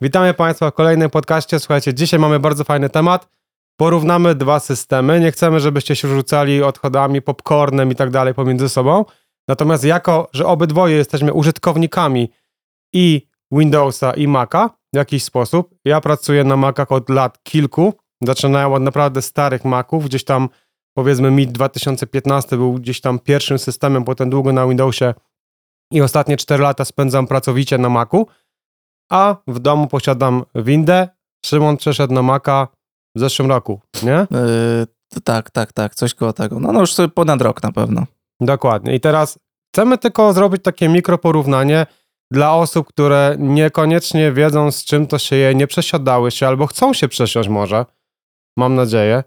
Witamy Państwa w kolejnym podcaście. Słuchajcie, dzisiaj mamy bardzo fajny temat. Porównamy dwa systemy. Nie chcemy, żebyście się rzucali odchodami, popcornem i tak dalej pomiędzy sobą. Natomiast jako, że obydwoje jesteśmy użytkownikami i Windowsa i Maca w jakiś sposób, ja pracuję na Macach od lat kilku. Zaczynałem od naprawdę starych Maców, gdzieś tam powiedzmy MIT 2015 był gdzieś tam pierwszym systemem, potem długo na Windowsie i ostatnie 4 lata spędzam pracowicie na Macu a w domu posiadam windę. Szymon przeszedł na Maca w zeszłym roku, nie? Yy, tak, tak, tak, coś koło tego. No, no już sobie ponad rok na pewno. Dokładnie. I teraz chcemy tylko zrobić takie mikroporównanie dla osób, które niekoniecznie wiedzą, z czym to się je, nie przesiadały się albo chcą się przesiąść może, mam nadzieję,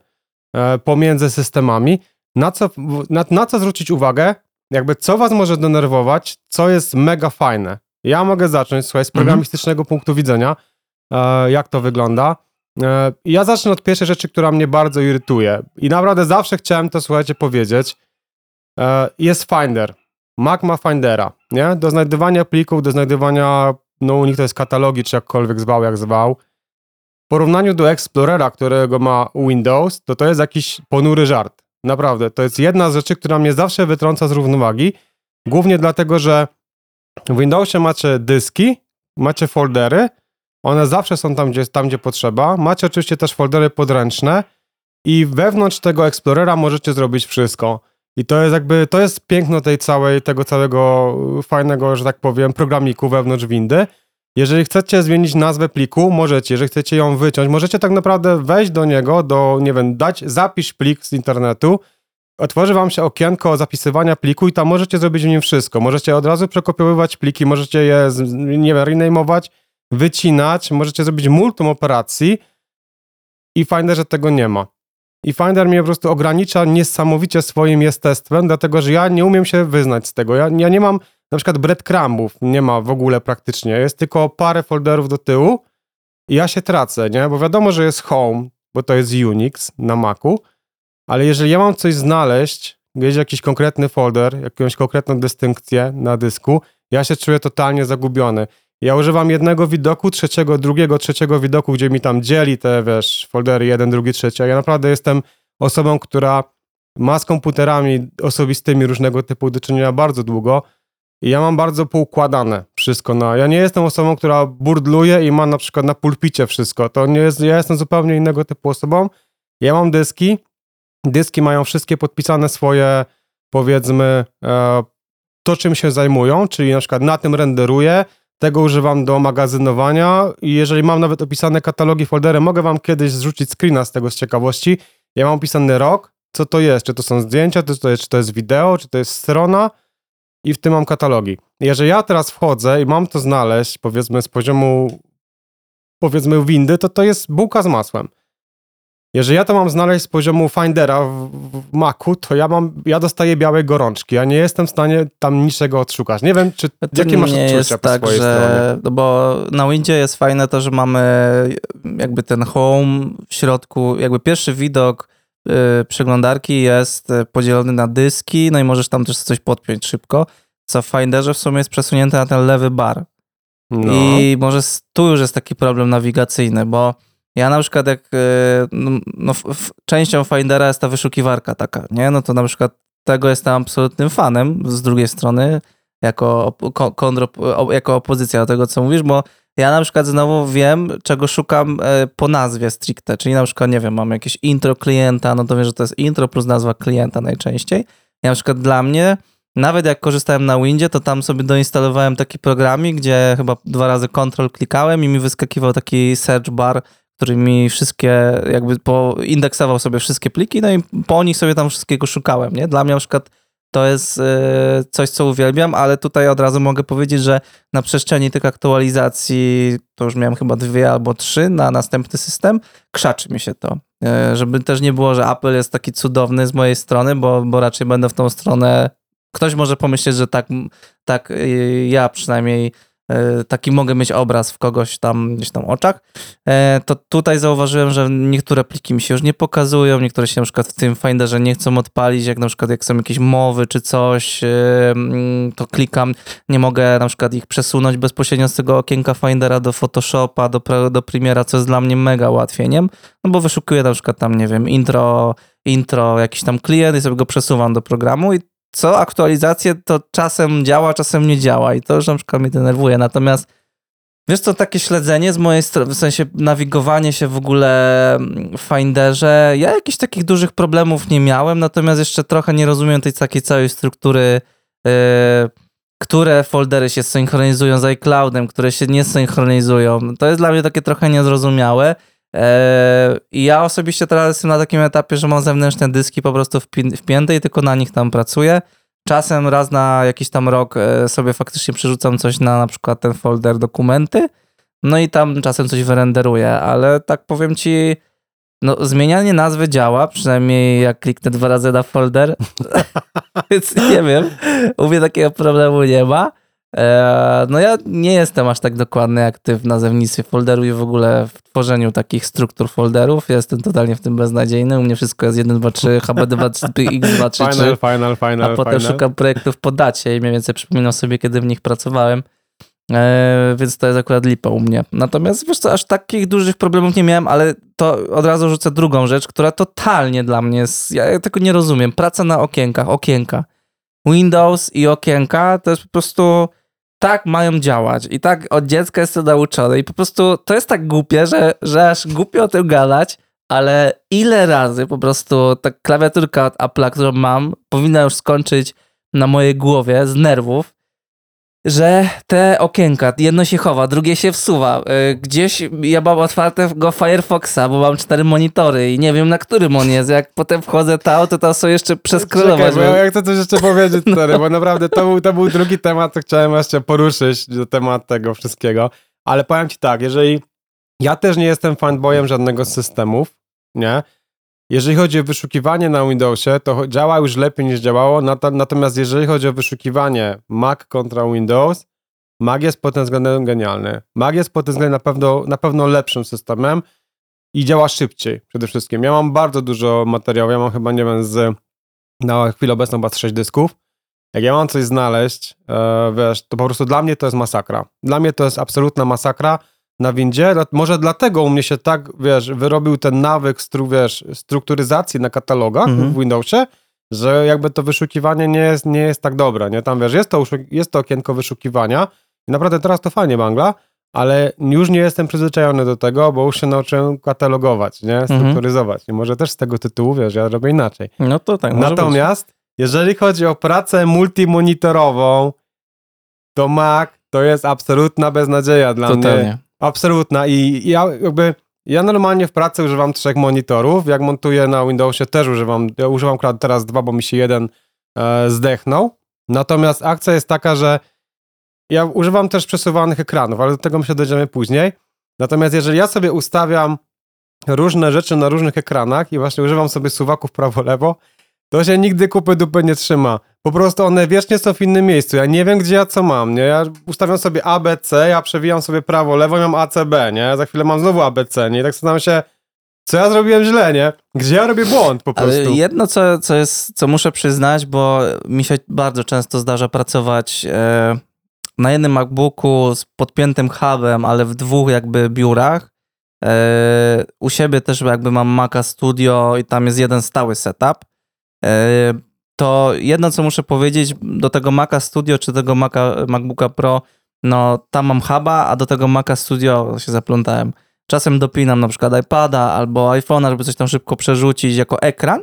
e, pomiędzy systemami. Na co, na, na co zwrócić uwagę? Jakby co was może denerwować, co jest mega fajne. Ja mogę zacząć, słuchaj, z programistycznego mhm. punktu widzenia, e, jak to wygląda. E, ja zacznę od pierwszej rzeczy, która mnie bardzo irytuje. I naprawdę zawsze chciałem to, słuchajcie, powiedzieć. E, jest Finder. Mac ma Findera, nie? Do znajdywania plików, do znajdywania, no u nich to jest katalogi, czy jakkolwiek zwał, jak zwał. W porównaniu do Explorera, którego ma Windows, to to jest jakiś ponury żart. Naprawdę, to jest jedna z rzeczy, która mnie zawsze wytrąca z równowagi. Głównie dlatego, że w Windowsie macie dyski, macie foldery, one zawsze są tam gdzie, tam, gdzie potrzeba. Macie oczywiście też foldery podręczne i wewnątrz tego Explorera możecie zrobić wszystko. I to jest jakby, to jest piękno tej całej, tego całego fajnego, że tak powiem, programiku wewnątrz windy. Jeżeli chcecie zmienić nazwę pliku, możecie. Jeżeli chcecie ją wyciąć, możecie tak naprawdę wejść do niego, do, nie wiem, dać, zapisz plik z internetu, otworzy wam się okienko zapisywania pliku i tam możecie zrobić w nim wszystko. Możecie od razu przekopiowywać pliki, możecie je, nie wiem, rename'ować, wycinać, możecie zrobić multum operacji i Finder, że tego nie ma. I Finder mnie po prostu ogranicza niesamowicie swoim jestestwem, dlatego że ja nie umiem się wyznać z tego. Ja, ja nie mam na przykład breadcrumbów, nie ma w ogóle praktycznie. Jest tylko parę folderów do tyłu i ja się tracę, nie? Bo wiadomo, że jest home, bo to jest Unix na Macu, ale jeżeli ja mam coś znaleźć, gdzieś jakiś konkretny folder, jakąś konkretną dystynkcję na dysku, ja się czuję totalnie zagubiony. Ja używam jednego widoku, trzeciego, drugiego, trzeciego widoku, gdzie mi tam dzieli te, wiesz, foldery jeden, drugi, trzeci. A ja naprawdę jestem osobą, która ma z komputerami osobistymi różnego typu do czynienia bardzo długo i ja mam bardzo poukładane wszystko. Na, ja nie jestem osobą, która burdluje i ma na przykład na pulpicie wszystko. To nie jest, ja jestem zupełnie innego typu osobą. Ja mam dyski, dyski mają wszystkie podpisane swoje, powiedzmy, e, to czym się zajmują, czyli na przykład na tym renderuję, tego używam do magazynowania i jeżeli mam nawet opisane katalogi, foldery, mogę wam kiedyś zrzucić screena z tego z ciekawości. Ja mam opisany rok, co to jest, czy to są zdjęcia, czy to jest, czy to jest wideo, czy to jest strona i w tym mam katalogi. Jeżeli ja teraz wchodzę i mam to znaleźć, powiedzmy z poziomu, powiedzmy windy, to to jest bułka z masłem. Jeżeli ja to mam znaleźć z poziomu Findera w, w Macu, to ja mam, ja dostaję białe gorączki. Ja nie jestem w stanie tam niczego odszukać. Nie wiem, czy to jakie masz odczucia jest po tak, swojej że, stronie? No bo na Windzie jest fajne to, że mamy jakby ten home w środku, jakby pierwszy widok yy, przeglądarki jest podzielony na dyski, no i możesz tam też coś podpiąć szybko, co w Finderze w sumie jest przesunięte na ten lewy bar. No. I może tu już jest taki problem nawigacyjny, bo ja na przykład jak, e, no, no częścią Findera jest ta wyszukiwarka taka, nie? No to na przykład tego jestem absolutnym fanem z drugiej strony, jako, kondro, jako opozycja do tego, co mówisz, bo ja na przykład znowu wiem, czego szukam e, po nazwie stricte, czyli na przykład, nie wiem, mam jakieś intro klienta, no to wiem, że to jest intro plus nazwa klienta najczęściej. Ja na przykład dla mnie, nawet jak korzystałem na Windzie, to tam sobie doinstalowałem taki programik, gdzie chyba dwa razy kontrol klikałem i mi wyskakiwał taki search bar który mi wszystkie, jakby poindeksował sobie wszystkie pliki, no i po nich sobie tam wszystkiego szukałem, nie? Dla mnie na przykład to jest y, coś, co uwielbiam, ale tutaj od razu mogę powiedzieć, że na przestrzeni tych aktualizacji, to już miałem chyba dwie albo trzy na następny system, krzaczy mi się to. Y, żeby też nie było, że Apple jest taki cudowny z mojej strony, bo, bo raczej będę w tą stronę. Ktoś może pomyśleć, że tak, tak y, ja przynajmniej taki mogę mieć obraz w kogoś tam gdzieś tam oczach, e, to tutaj zauważyłem, że niektóre pliki mi się już nie pokazują, niektóre się na przykład w tym Finderze nie chcą odpalić, jak na przykład jak są jakieś mowy czy coś, mm, to klikam, nie mogę na przykład ich przesunąć bezpośrednio z tego okienka Findera do Photoshopa, do, do Premiera, co jest dla mnie mega ułatwieniem, no bo wyszukuję na przykład tam, nie wiem, intro, intro, jakiś tam klient i sobie go przesuwam do programu i co aktualizację to czasem działa, czasem nie działa i to już na przykład mnie denerwuje. Natomiast wiesz co, takie śledzenie z mojej strony, w sensie nawigowanie się w ogóle w Finderze, ja jakichś takich dużych problemów nie miałem, natomiast jeszcze trochę nie rozumiem tej takiej całej struktury, yy, które foldery się synchronizują z iCloudem, które się nie synchronizują. To jest dla mnie takie trochę niezrozumiałe. Eee, I ja osobiście teraz jestem na takim etapie, że mam zewnętrzne dyski po prostu wpięte i tylko na nich tam pracuję. Czasem raz na jakiś tam rok e, sobie faktycznie przerzucam coś na na przykład ten folder dokumenty, no i tam czasem coś wyrenderuję, ale tak powiem ci, no zmienianie nazwy działa, przynajmniej jak kliknę dwa razy na folder, więc nie wiem, u mnie takiego problemu nie ma. E, no ja nie jestem aż tak dokładny jak ty w nazewnictwie folderu i w ogóle w tworzeniu takich struktur folderów. Ja jestem totalnie w tym beznadziejny. U mnie wszystko jest 1, 2, 3, HB2, 3, X2, 3, 3. Final, final, final, A potem final. szukam projektów po dacie i mniej więcej przypominam sobie, kiedy w nich pracowałem. E, więc to jest akurat lipa u mnie. Natomiast wiesz co, aż takich dużych problemów nie miałem, ale to od razu rzucę drugą rzecz, która totalnie dla mnie jest, ja tego nie rozumiem. Praca na okienkach, okienka. Windows i okienka to jest po prostu tak mają działać i tak od dziecka jest to nauczone i po prostu to jest tak głupie, że, że aż głupio o tym gadać, ale ile razy po prostu ta klawiaturka od Apple'a, którą mam, powinna już skończyć na mojej głowie z nerwów, że te okienka, jedno się chowa, drugie się wsuwa. Y, gdzieś ja mam otwartego Firefoxa, bo mam cztery monitory i nie wiem na którym on jest. Jak potem wchodzę tam, to tam są jeszcze przeskrolować. Czekaj, bo ja chcę coś jeszcze powiedzieć, stary, bo naprawdę to był, to był drugi temat, co chciałem jeszcze poruszyć, do temat tego wszystkiego. Ale powiem ci tak, jeżeli ja też nie jestem fanboyem żadnego z systemów, nie? Jeżeli chodzi o wyszukiwanie na Windowsie, to działa już lepiej niż działało, natomiast jeżeli chodzi o wyszukiwanie Mac kontra Windows, Mac jest pod tym względem genialny. Mac jest pod tym względem na pewno, na pewno lepszym systemem i działa szybciej przede wszystkim. Ja mam bardzo dużo materiałów, ja mam chyba, nie wiem, z, na chwilę obecną chyba 6 dysków. Jak ja mam coś znaleźć, e, wiesz, to po prostu dla mnie to jest masakra. Dla mnie to jest absolutna masakra, na windzie. Może dlatego u mnie się tak, wiesz, wyrobił ten nawyk stru, wiesz, strukturyzacji na katalogach mhm. w Windowsie, że jakby to wyszukiwanie nie jest, nie jest tak dobre, nie? Tam, wiesz, jest to, jest to okienko wyszukiwania i naprawdę teraz to fajnie mangla, ale już nie jestem przyzwyczajony do tego, bo już się nauczyłem katalogować, nie? Mhm. Strukturyzować. I może też z tego tytułu, wiesz, ja robię inaczej. No to tak, Natomiast, być. jeżeli chodzi o pracę multimonitorową, to Mac to jest absolutna beznadzieja dla Totalnie. mnie. Absolutna i ja jakby ja normalnie w pracy używam trzech monitorów. Jak montuję na Windowsie też używam, ja używam akurat teraz dwa, bo mi się jeden e, zdechnął. Natomiast akcja jest taka, że ja używam też przesuwanych ekranów, ale do tego myślę dojdziemy później. Natomiast jeżeli ja sobie ustawiam różne rzeczy na różnych ekranach i właśnie używam sobie suwaków prawo-lewo, to się nigdy kupy dupy nie trzyma. Po prostu one wiecznie są w innym miejscu. Ja nie wiem, gdzie ja co mam, nie? Ja ustawiam sobie ABC, ja przewijam sobie prawo, lewo, mam ACB, nie? Za chwilę mam znowu ABC, nie? I tak zastanawiam się, co ja zrobiłem źle, nie? Gdzie ja robię błąd po prostu? Ale jedno, co, co, jest, co muszę przyznać, bo mi się bardzo często zdarza pracować e, na jednym MacBooku z podpiętym hubem, ale w dwóch jakby biurach. E, u siebie też jakby mam Maca Studio i tam jest jeden stały setup. E, to jedno, co muszę powiedzieć, do tego Maca Studio czy tego Maca, MacBooka Pro, no tam mam huba, a do tego Maca Studio się zaplątałem. Czasem dopinam na przykład iPada albo iPhone'a, żeby coś tam szybko przerzucić jako ekran.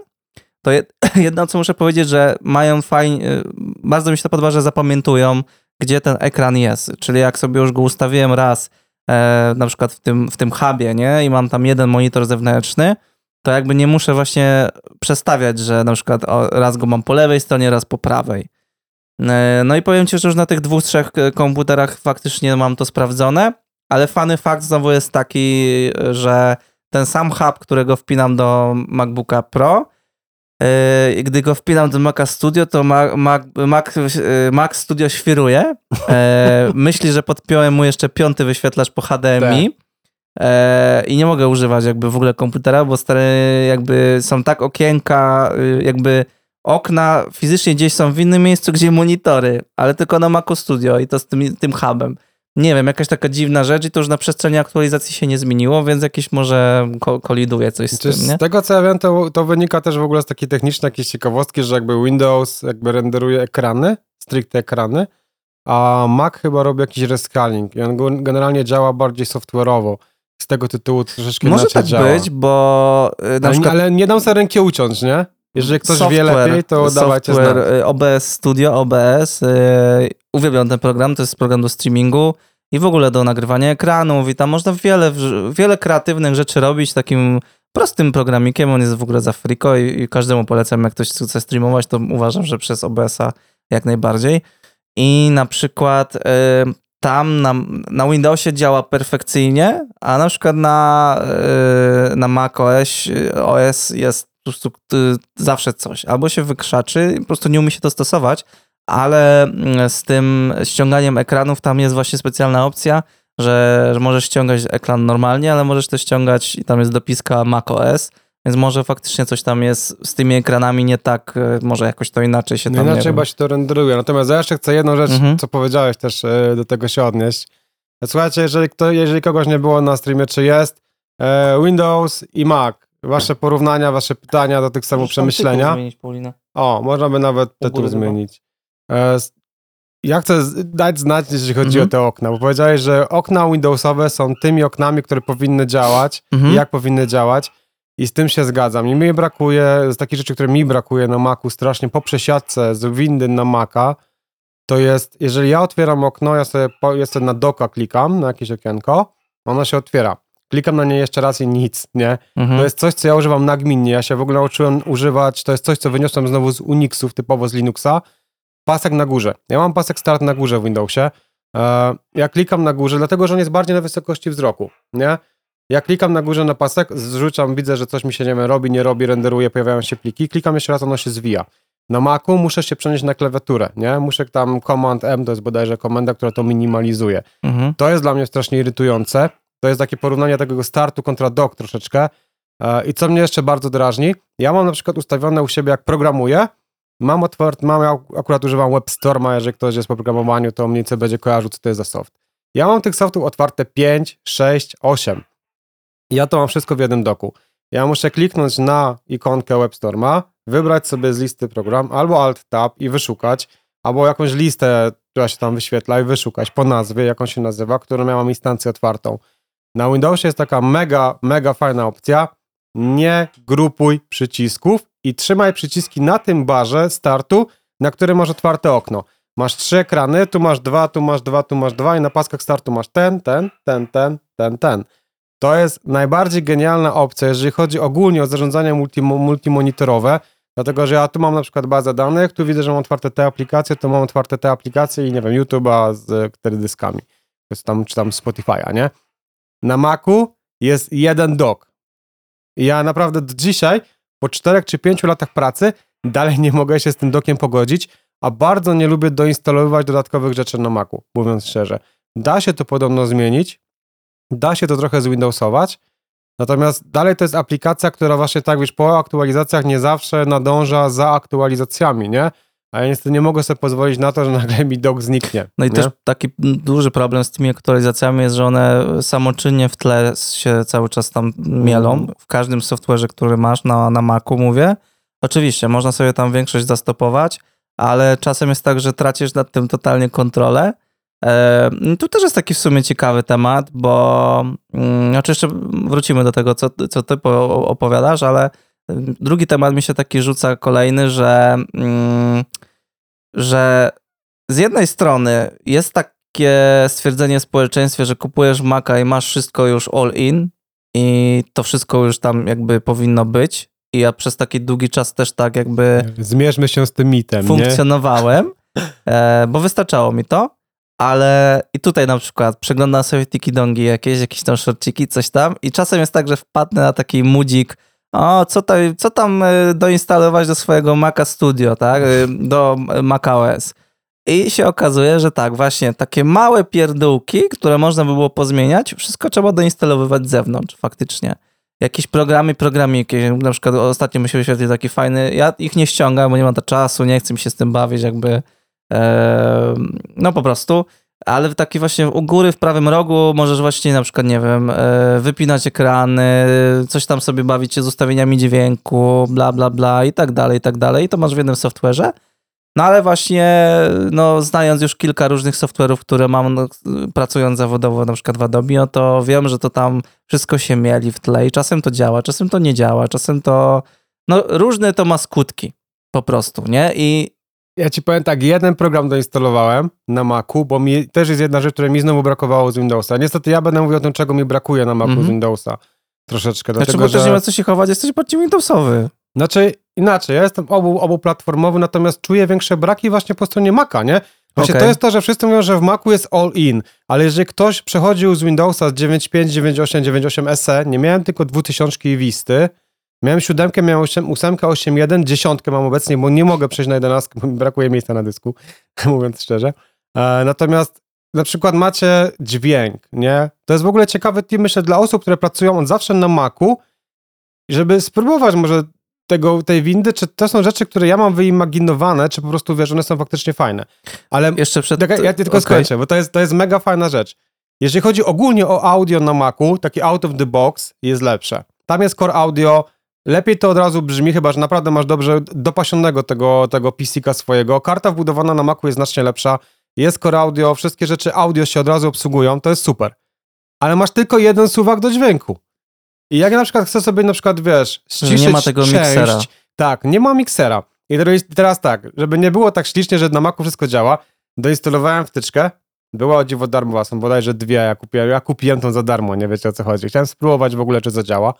To jedno, co muszę powiedzieć, że mają fajnie, y, bardzo mi się to podoba, że zapamiętują, gdzie ten ekran jest. Czyli jak sobie już go ustawiłem raz, e, na przykład w tym, w tym hubie, nie, i mam tam jeden monitor zewnętrzny, to jakby nie muszę właśnie przestawiać, że na przykład raz go mam po lewej stronie, raz po prawej. E, no i powiem Ci, że już na tych dwóch, trzech e, komputerach faktycznie mam to sprawdzone, ale fany fakt znowu jest taki, że ten sam hub, którego wpinam do MacBooka Pro, e, gdy go wpinam do Maca Studio, to Mac, Mac, Mac, Studio świruje. Myśli, że podpiąłem mu jeszcze piąty wyświetlacz po HDMI. E, I nie mogę używać jakby w ogóle komputera, bo stare jakby są tak okienka, y, jakby okna fizycznie gdzieś są w innym miejscu, gdzie monitory, ale tylko na Macu Studio i to z tym, tym hubem. Nie wiem, jakaś taka dziwna rzecz i to już na przestrzeni aktualizacji się nie zmieniło, więc jakieś może ko koliduje coś z Czy tym, nie? Z tego co ja wiem, to, to wynika też w ogóle z takiej technicznej jakiejś ciekawostki, że jakby Windows jakby renderuje ekrany, stricte ekrany, a Mac chyba robi jakiś rescaling i on generalnie działa bardziej software'owo. Z tego tytułu troszeczkę Może tak działa. być, bo y, na ale, przykład ale nie dam sobie ręki uciąć, nie? Jeżeli ktoś wie software, lepiej, to dawajcie znać. y, OBS Studio, OBS, yy, uwielbiam ten program, to jest program do streamingu i w ogóle do nagrywania ekranów i tam można wiele, wiele kreatywnych rzeczy robić takim prostym programikiem, on jest w ogóle za friko i, i każdemu polecam, jak ktoś chce streamować, to uważam, że przez OBS-a jak najbardziej. I na przykład y, tam na, na Windowsie działa perfekcyjnie, a na przykład na, y, na Mac OS, OS jest po prostu y, zawsze coś. Albo się wykrzaczy, po prostu nie umie się dostosować, ale mm, z tym ściąganiem ekranów tam jest właśnie specjalna opcja, że, że możesz ściągać ekran normalnie, ale możesz też ściągać i tam jest dopiska macOS, więc może faktycznie coś tam jest z tymi ekranami nie tak, y, może jakoś to inaczej się No tam... inaczej chyba się to renderuje. Natomiast ja jeszcze chcę jedną rzecz, Mhm. co powiedziałeś też, e, do tego się odnieść. Słuchajcie, jeżeli, kto, jeżeli kogoś nie było na streamie, czy jest, e, Windows i Mac, wasze porównania, wasze pytania do tych samoprzemyślenia. Zmienić, Paulina. O, można by nawet tytuł zmienić. E, ja chcę dać znać, jeśli chodzi Mhm. o te okna, bo powiedziałeś, że okna Windowsowe są tymi oknami, które powinny działać Mhm. i jak powinny działać i z tym się zgadzam. I mi brakuje, z takich rzeczy, które mi brakuje na Macu strasznie po przesiadce z windy na Maca, to jest, jeżeli ja otwieram okno, ja sobie, po, ja sobie na doka klikam, na jakieś okienko, ono się otwiera. Klikam na nie jeszcze raz i nic, nie? Mhm. To jest coś, co ja używam nagminnie. Ja się w ogóle nauczyłem używać, to jest coś, co wyniosłem znowu z Unixów, typowo z Linuxa. Pasek na górze. Ja mam pasek start na górze w Windowsie. E, Ja klikam na górze, dlatego że on jest bardziej na wysokości wzroku, nie? Ja klikam na górze na pasek, zrzucam, widzę, że coś mi się nie wiem, robi, nie robi, renderuje, pojawiają się pliki, klikam jeszcze raz, ono się zwija. Na Macu muszę się przenieść na klawiaturę, nie? Muszę tam Command M, to jest bodajże komenda, która to minimalizuje. Mhm. To jest dla mnie strasznie irytujące. To jest takie porównanie takiego startu kontra dock troszeczkę. E, I co mnie jeszcze bardzo drażni, ja mam na przykład ustawione u siebie, jak programuję, mam otwarte, mam, ja akurat używam WebStorma, jeżeli ktoś jest po programowaniu, to mniej więcej będzie kojarzył, co to jest za soft. Ja mam tych softów otwarte 5, 6, 8. Ja to mam wszystko w jednym doku. Ja muszę kliknąć na ikonkę WebStorma, wybrać sobie z listy program, albo Alt-Tab i wyszukać, albo jakąś listę, która się tam wyświetla i wyszukać po nazwie, jak on się nazywa, którą miałam instancję otwartą. Na Windowsie jest taka mega, mega fajna opcja. Nie grupuj przycisków i trzymaj przyciski na tym barze startu, na którym masz otwarte okno. Masz trzy ekrany, tu masz dwa, tu masz dwa, tu masz dwa i na paskach startu masz ten, ten, ten, ten, ten, ten. To jest najbardziej genialna opcja, jeżeli chodzi ogólnie o zarządzanie multi, multimonitorowe, dlatego że ja tu mam na przykład bazę danych, tu widzę, że mam otwarte te aplikacje, tu mam otwarte te aplikacje i nie wiem, YouTube'a z cztery dyskami, to jest tam, czy tam Spotify'a, nie? Na Macu jest jeden dock. Ja naprawdę do dzisiaj, po czterech czy pięciu latach pracy, dalej nie mogę się z tym dokiem pogodzić, a bardzo nie lubię doinstalowywać dodatkowych rzeczy na Macu, mówiąc szczerze. Da się to podobno zmienić, da się to trochę zwindowsować, natomiast dalej to jest aplikacja, która właśnie tak, wiesz, po aktualizacjach nie zawsze nadąża za aktualizacjami, nie? A ja niestety nie mogę sobie pozwolić na to, że nagle mi dok zniknie. No i nie? też taki duży problem z tymi aktualizacjami jest, że one samoczynnie w tle się cały czas tam mielą. Mhm. W każdym software'ze, który masz na, na Macu, mówię. Oczywiście, można sobie tam większość zastopować, ale czasem jest tak, że tracisz nad tym totalnie kontrolę. E, tu też jest taki w sumie ciekawy temat, bo mm, znaczy jeszcze wrócimy do tego, co, co ty po- opowiadasz, ale mm, drugi temat mi się taki rzuca kolejny, że, mm, że z jednej strony jest takie stwierdzenie w społeczeństwie, że kupujesz Maca i masz wszystko już all in i to wszystko już tam jakby powinno być. I ja przez taki długi czas też tak jakby Zmierzmy się z tym mitem, nie? funkcjonowałem, e, bo wystarczało mi to, ale i tutaj na przykład przeglądam sobie tiki-dongi jakieś, jakieś tam shortciki, coś tam i czasem jest tak, że wpadnę na taki mudzik, o, co, tutaj, co tam y, doinstalować do swojego Maca Studio, tak, y, do macOS. I się okazuje, że tak, właśnie takie małe pierdółki, które można by było pozmieniać, wszystko trzeba doinstalowywać z zewnątrz faktycznie. Jakieś programy, programiki, na przykład ostatnio mi się taki fajny, ja ich nie ściągam, bo nie mam to czasu, nie chcę mi się z tym bawić jakby, e, no po prostu, ale taki właśnie u góry w prawym rogu możesz właśnie na przykład, nie wiem, e, wypinać ekrany, coś tam sobie bawić się z ustawieniami dźwięku, bla, bla, bla i tak dalej, i tak dalej. I to masz w jednym software'ze. No ale właśnie, no znając już kilka różnych software'ów, które mam no, pracując zawodowo na przykład w Adobe, no to wiem, że to tam wszystko się mieli w tle i czasem to działa, czasem to nie działa, czasem to, no różne to ma skutki po prostu, nie? I ja ci powiem tak, jeden program doinstalowałem na Macu, bo mi też jest jedna rzecz, której mi znowu brakowało z Windowsa. Niestety ja będę mówił o tym, czego mi brakuje na Macu mm -hmm. z Windowsa. Troszeczkę. Znaczy, dlatego, bo że... też nie ma co się chować, jesteś bardziej Windowsowy. Znaczy, inaczej, ja jestem obu, obu platformowy, natomiast czuję większe braki właśnie po stronie Maca, nie? Właśnie okay. to jest to, że wszyscy mówią, że w Macu jest all in, ale jeżeli ktoś przechodził z Windowsa z 9.5, 9.8, 9.8 SE, nie miałem tylko 2000 i Visty, Miałem siódemkę, miałem osiem, ósemkę, osiem, jeden, dziesiątkę mam obecnie, bo nie mogę przejść na jedenastkę, bo mi brakuje miejsca na dysku, mówiąc szczerze. E, natomiast na przykład macie dźwięk, nie? To jest w ogóle ciekawy team, myślę, dla osób, które pracują od zawsze na Macu, żeby spróbować może tego, tej windy, czy to są rzeczy, które ja mam wyimaginowane, czy po prostu wiesz, one są faktycznie fajne. Ale jeszcze przed... ja, ja tylko okay. skończę, bo to jest, to jest mega fajna rzecz. Jeżeli chodzi ogólnie o audio na Macu, taki out of the box jest lepsze. Tam jest core audio, Lepiej to od razu brzmi, chyba że naprawdę masz dobrze dopasionego tego, tego PC-ka swojego. Karta wbudowana na Macu jest znacznie lepsza. Jest core audio, wszystkie rzeczy audio się od razu obsługują, to jest super. Ale masz tylko jeden suwak do dźwięku. I jak na przykład chcę sobie na przykład, wiesz, ściszyć Nie ma tego część, miksera. Tak, nie ma miksera. I teraz tak, żeby nie było tak ślicznie, że na Macu wszystko działa, doinstalowałem wtyczkę, była o dziwo darmowa, są bodajże dwie, ja kupiłem, ja kupiłem tą za darmo, nie wiecie o co chodzi. Chciałem spróbować w ogóle, czy zadziała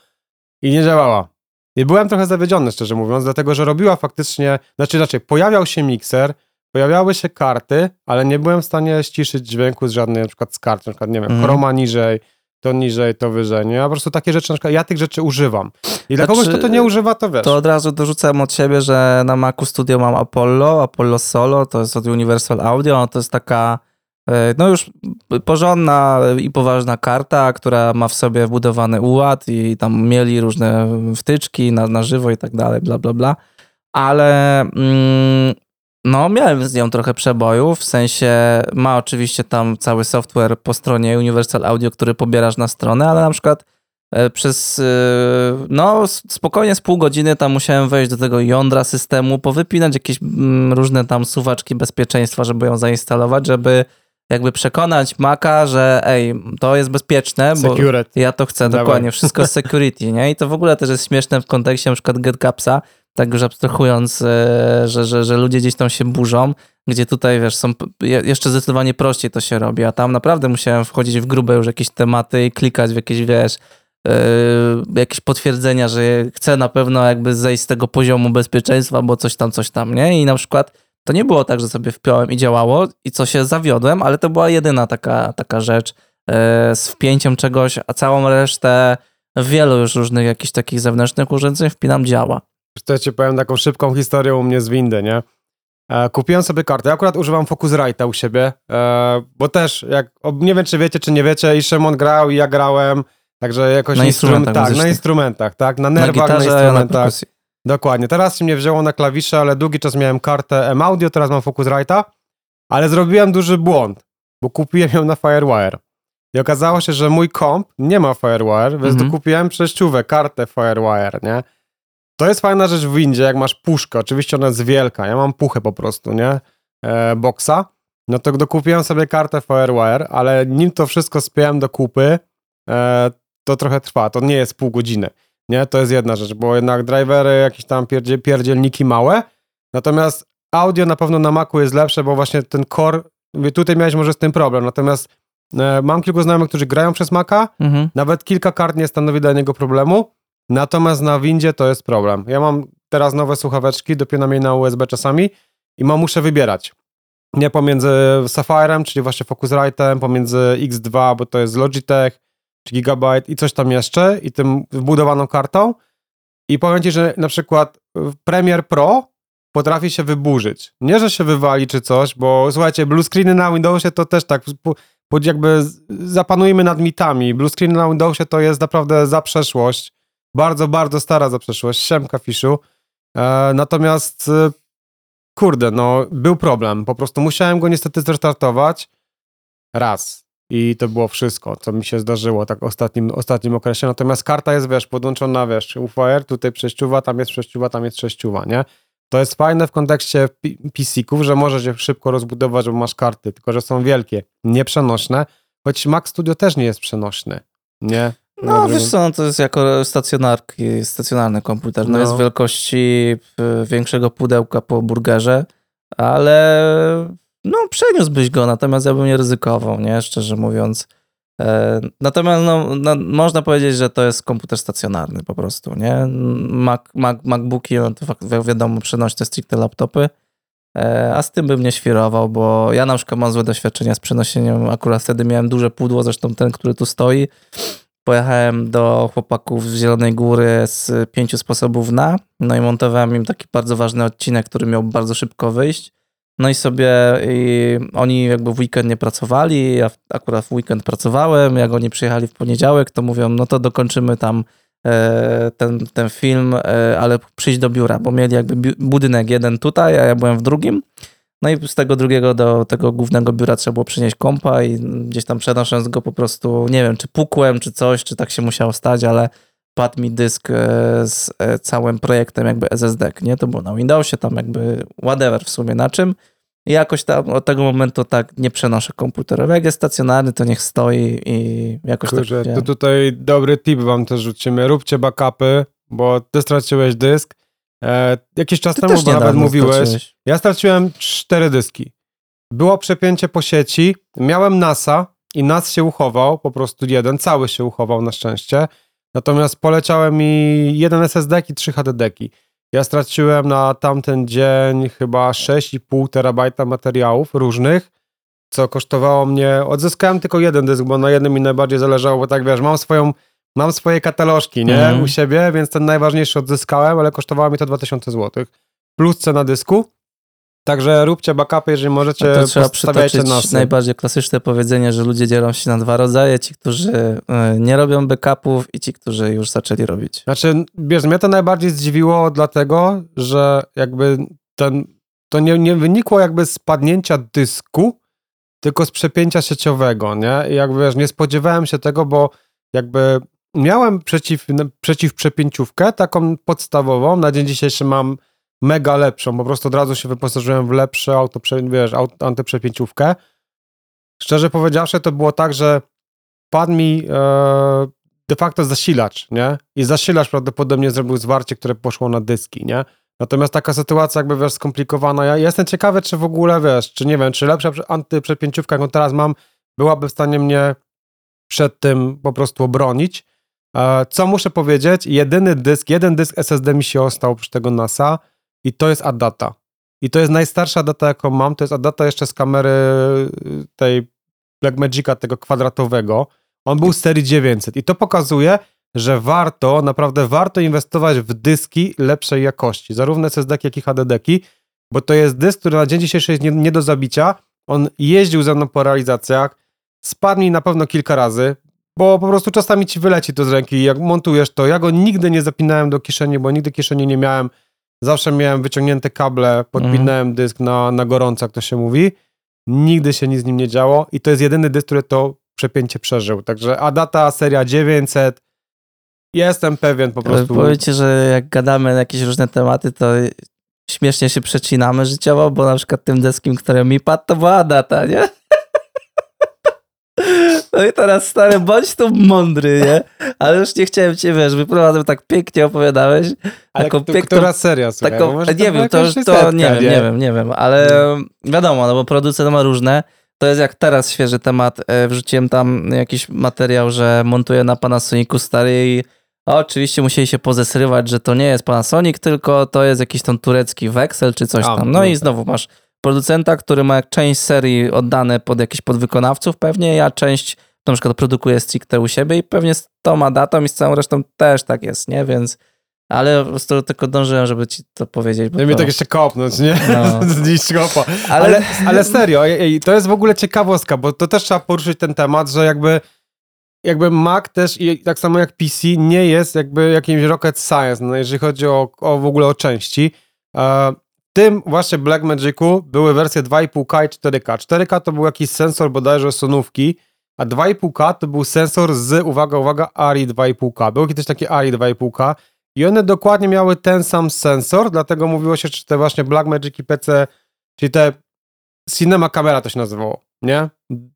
i nie działała. I byłem trochę zawiedziony, szczerze mówiąc, dlatego że robiła faktycznie, znaczy raczej pojawiał się mikser, pojawiały się karty, ale nie byłem w stanie ściszyć dźwięku z żadnej na przykład z kart, na przykład nie wiem, mm. chroma niżej, to niżej, to wyżej, nie? Ja po prostu takie rzeczy, na przykład ja tych rzeczy używam. I dla znaczy, kogoś, kto to nie używa, to wiesz. To od razu dorzucam od siebie, że na Macu Studio mam Apollo, Apollo Solo, to jest od Universal Audio, to jest taka no już porządna i poważna karta, która ma w sobie wbudowany uład i tam mieli różne wtyczki na, na żywo i tak dalej, bla, bla, bla. Ale mm, no miałem z nią trochę przebojów, w sensie ma oczywiście tam cały software po stronie Universal Audio, który pobierasz na stronę, ale na przykład e, przez e, no spokojnie z pół godziny tam musiałem wejść do tego jądra systemu, powypinać jakieś mm, różne tam suwaczki bezpieczeństwa, żeby ją zainstalować, żeby jakby przekonać Maca, że ej, to jest bezpieczne, bo ja to chcę, Dawaj. dokładnie, wszystko z security, nie? I to w ogóle też jest śmieszne w kontekście na przykład GetCapsa, tak już abstrahując, e, że, że, że ludzie gdzieś tam się burzą, gdzie tutaj, wiesz, są jeszcze zdecydowanie prościej to się robi, a tam naprawdę musiałem wchodzić w grube już jakieś tematy i klikać w jakieś, wiesz, yy, jakieś potwierdzenia, że chcę na pewno jakby zejść z tego poziomu bezpieczeństwa, bo coś tam, coś tam, nie? I na przykład to nie było tak, że sobie wpiąłem i działało i co się zawiodłem, ale to była jedyna taka, taka rzecz e, z wpięciem czegoś, a całą resztę wielu już różnych jakichś takich zewnętrznych urządzeń wpinam działa. To ci powiem taką szybką historię u mnie z windy, nie? E, kupiłem sobie kartę. Ja akurat używam Focusrite'a u siebie, e, bo też, jak, nie wiem czy wiecie, czy nie wiecie, i Szymon grał, i ja grałem, także jakoś na instrumentach. tak, na instrumentach, tak, na nerwach, na, gitarze, na instrumentach. Na Dokładnie. Teraz się mnie wzięło na klawisze, ale długi czas miałem kartę M-Audio, teraz mam Focusrite'a, ale zrobiłem duży błąd, bo kupiłem ją na Firewire. I okazało się, że mój komp nie ma Firewire, więc mhm. dokupiłem przejściówę, kartę Firewire, nie? To jest fajna rzecz w Windzie, jak masz puszkę. Oczywiście ona jest wielka. Ja mam puchę po prostu, nie? E, boxa. No to dokupiłem sobie kartę Firewire, ale nim to wszystko spiąłem do kupy, e, to trochę trwa. To nie jest pół godziny. Nie, to jest jedna rzecz, bo jednak drivery, jakieś tam pierdzie, pierdzielniki małe, natomiast audio na pewno na Macu jest lepsze, bo właśnie ten core, tutaj miałeś może z tym problem, natomiast e, mam kilku znajomych, którzy grają przez Maca, mhm. nawet kilka kart nie stanowi dla niego problemu, natomiast na Windzie to jest problem. Ja mam teraz nowe słuchaweczki, dopinam je na USB czasami i mam, muszę wybierać. Nie pomiędzy Saphirem, czyli właśnie Focusrite'em, pomiędzy X2, bo to jest Logitech, czy Gigabyte i coś tam jeszcze i tym wbudowaną kartą. I powiem ci, że na przykład Premiere Pro potrafi się wyburzyć. Nie, że się wywali czy coś, bo słuchajcie, blue screeny na Windowsie to też tak, jakby zapanujemy nad mitami. Blue screen na Windowsie to jest naprawdę za przeszłość. Bardzo, bardzo stara za przeszłość. Siemka Fiszu. E, natomiast e, kurde, no był problem. Po prostu musiałem go niestety zrestartować raz. I to było wszystko, co mi się zdarzyło tak w ostatnim, ostatnim okresie. Natomiast karta jest, wiesz, podłączona, wiesz, UFR, tutaj przejściuwa, tam jest przejściuwa, tam jest przejściuwa, nie? To jest fajne w kontekście PC-ków, że możesz je szybko rozbudować, bo masz karty, tylko że są wielkie, nieprzenośne, choć Mac Studio też nie jest przenośny, nie? No, wiesz co, no to jest jako stacjonarki, stacjonarny komputer. No, no. jest wielkości większego pudełka po burgerze, ale no przeniósłbyś go, natomiast ja bym nie ryzykował, nie? Szczerze mówiąc. E, natomiast no, no, można powiedzieć, że to jest komputer stacjonarny po prostu, nie? Mac, Mac, MacBooki, no to wiadomo, przenośne stricte laptopy, e, a z tym bym nie świrował, bo ja na przykład mam złe doświadczenia z przenosieniem, akurat wtedy miałem duże pudło, zresztą ten, który tu stoi. Pojechałem do chłopaków z Zielonej Góry z pięciu sposobów na, no i montowałem im taki bardzo ważny odcinek, który miał bardzo szybko wyjść no i sobie i oni jakby w weekend nie pracowali, ja akurat w weekend pracowałem, jak oni przyjechali w poniedziałek, to mówią, no to dokończymy tam e, ten, ten film, e, ale przyjść do biura, bo mieli jakby budynek jeden tutaj, a ja byłem w drugim. No i z tego drugiego do tego głównego biura trzeba było przynieść kompa i gdzieś tam przenosząc go po prostu, nie wiem, czy pukłem, czy coś, czy tak się musiało stać, ale padł mi dysk e, z e, całym projektem jakby SSD, nie? To było na Windowsie, tam jakby whatever w sumie na czym. I jakoś tam od tego momentu tak nie przenoszę komputera. Jak jest stacjonarny, to niech stoi i jakoś Kurze, tak... to tutaj dobry tip wam też rzucimy. Róbcie backupy, bo ty straciłeś dysk. E, jakiś czas ty temu, bo nawet mówiłeś. Straciłeś. Ja straciłem cztery dyski. Było przepięcie po sieci, miałem NASA i NAS się uchował, po prostu jeden, cały się uchował na szczęście. Natomiast poleciałem mi jeden SSD i trzy HDD. -ki. Ja straciłem na tamten dzień chyba 6,5 terabajta materiałów różnych, co kosztowało mnie. Odzyskałem tylko jeden dysk, bo na jednym mi najbardziej zależało, bo tak wiesz, mam swoją. Mam swoje katalożki, nie? Mm. U siebie, więc ten najważniejszy odzyskałem, ale kosztowało mi to 2000 zł. Plus cena dysku. Także róbcie backupy, jeżeli możecie, to trzeba przytoczyć nas. najbardziej klasyczne powiedzenie, że ludzie dzielą się na dwa rodzaje, ci, którzy e, nie robią backupów i ci, którzy już zaczęli robić. Znaczy, wiesz, mnie to najbardziej zdziwiło dlatego, że jakby ten, to nie, nie wynikło jakby z padnięcia dysku, tylko z przepięcia sieciowego, nie? I jakby, wiesz, nie spodziewałem się tego, bo jakby miałem przeciw, przeciw przepięciówkę, taką podstawową, na dzień dzisiejszy mam mega lepszą. Po prostu od razu się wyposażyłem w lepsze auto, wiesz, antyprzepięciówkę. Szczerze powiedziawszy, to było tak, że padł mi e, de facto zasilacz, nie? I zasilacz prawdopodobnie zrobił zwarcie, które poszło na dyski, nie? Natomiast taka sytuacja jakby, wiesz, skomplikowana. Ja jestem ciekawy, czy w ogóle, wiesz, czy nie wiem, czy lepsza antyprzepięciówka, jaką teraz mam, byłaby w stanie mnie przed tym po prostu obronić. E, co muszę powiedzieć? Jedyny dysk, jeden dysk SSD mi się ostał przy tego NASA i to jest Adata. I to jest najstarsza data, jaką mam. To jest Adata jeszcze z kamery y, tej Blackmagica, tego kwadratowego. On był z serii 900 i to pokazuje, że warto, naprawdę warto inwestować w dyski lepszej jakości, zarówno SSD, jak i HDD, bo to jest dysk, który na dzień dzisiejszy jest nie, nie do zabicia. On jeździł ze mną po realizacjach, spadł mi na pewno kilka razy, bo po prostu czasami ci wyleci to z ręki, jak montujesz to. Ja go nigdy nie zapinałem do kieszeni, bo nigdy kieszeni nie miałem. Zawsze miałem wyciągnięte kable, podpinałem mm. dysk na, na gorąco, jak to się mówi. Nigdy się nic z nim nie działo i to jest jedyny dysk, który to przepięcie przeżył. Także Adata seria 900 jestem pewien po prostu. Powiecie, że jak gadamy na jakieś różne tematy, to śmiesznie się przecinamy życiowo, bo na przykład tym deskim, który mi padł, to była Adata, nie? No i teraz stary, bądź tu mądry, nie? Ale już nie chciałem cię, wiesz, wyprowadzę, tak pięknie opowiadałeś. Ale taką piękną, która seria, słuchaj, taką, Nie wiem, to, to nie wiem, nie wiem, nie wiem, ale wiadomo, no bo producent ma różne. To jest jak teraz świeży temat. E, wrzuciłem tam jakiś materiał, że montuję na Panasonicu stary i oczywiście musieli się pozesrywać, że to nie jest Panasonic, tylko to jest jakiś tam turecki weksel czy coś tam. No, no i tak. znowu masz producenta, który ma część serii oddane pod jakichś podwykonawców pewnie, ja część na przykład produkuję stricte u siebie i pewnie z tą datą i z całą resztą też tak jest, nie? Więc Ale po prostu tylko dążyłem, żeby ci to powiedzieć. Ja mnie tak jeszcze kopnąć, nie? No. Kopa. Ale, ale, ale serio, ej, to jest w ogóle ciekawostka, bo to też trzeba poruszyć ten temat, że jakby jakby Mac też, i tak samo jak PC, nie jest jakby jakimś rocket science, no jeżeli chodzi o, o w ogóle o części. E, w tym właśnie Blackmagicu były wersje 2,5K i 4K. 4K to był jakiś sensor bodajże sonówki, a 2,5K to był sensor z, uwaga, uwaga, ARI 2,5K. Był kiedyś taki ARI 2,5K i one dokładnie miały ten sam sensor, dlatego mówiło się, że te właśnie Blackmagic i PC, czyli te Cinema Camera to się nazywało, nie?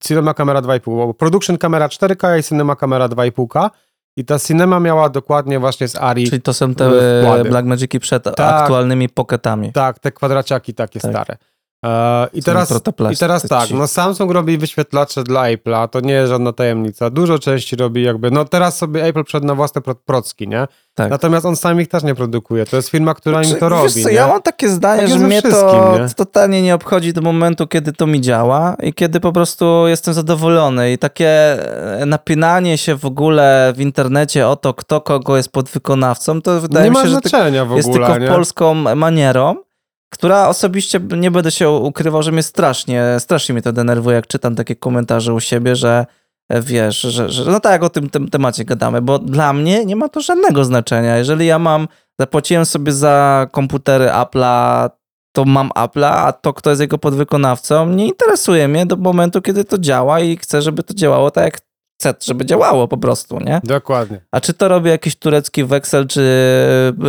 Cinema Camera 2,5, Production Camera 4K i Cinema Camera 2,5K i ta Cinema miała dokładnie właśnie z ARI Czyli to są te Blackmagic'i przed tak, aktualnymi pocketami. Tak, te kwadraciaki takie tak. stare. E, I teraz, I teraz tak, no Samsung robi wyświetlacze dla Apple'a, to nie jest żadna tajemnica. Dużo części robi jakby, no teraz sobie Apple przed na własne procki, nie? Tak. Natomiast on sam ich też nie produkuje. To jest firma, która znaczy, im to robi. Co, nie? Ja mam takie zdanie, tak że mnie to nie? totalnie nie obchodzi do momentu, kiedy to mi działa i kiedy po prostu jestem zadowolony. I takie e, napinanie się w ogóle w internecie o to, kto kogo jest podwykonawcą, to wydaje nie mi się, że ogóle, jest tylko nie? polską manierą która osobiście, nie będę się ukrywał, że mnie strasznie, strasznie mnie to denerwuje, jak czytam takie komentarze u siebie, że e, wiesz, że, że no tak, o tym, tym temacie gadamy, bo dla mnie nie ma to żadnego znaczenia. Jeżeli ja mam, zapłaciłem sobie za komputery Apple'a, to mam Apple'a, a to, kto jest jego podwykonawcą, nie interesuje mnie do momentu, kiedy to działa i chcę, żeby to działało tak, jak chcę, żeby działało po prostu, nie? Dokładnie. A czy to robi jakiś turecki Wexel, czy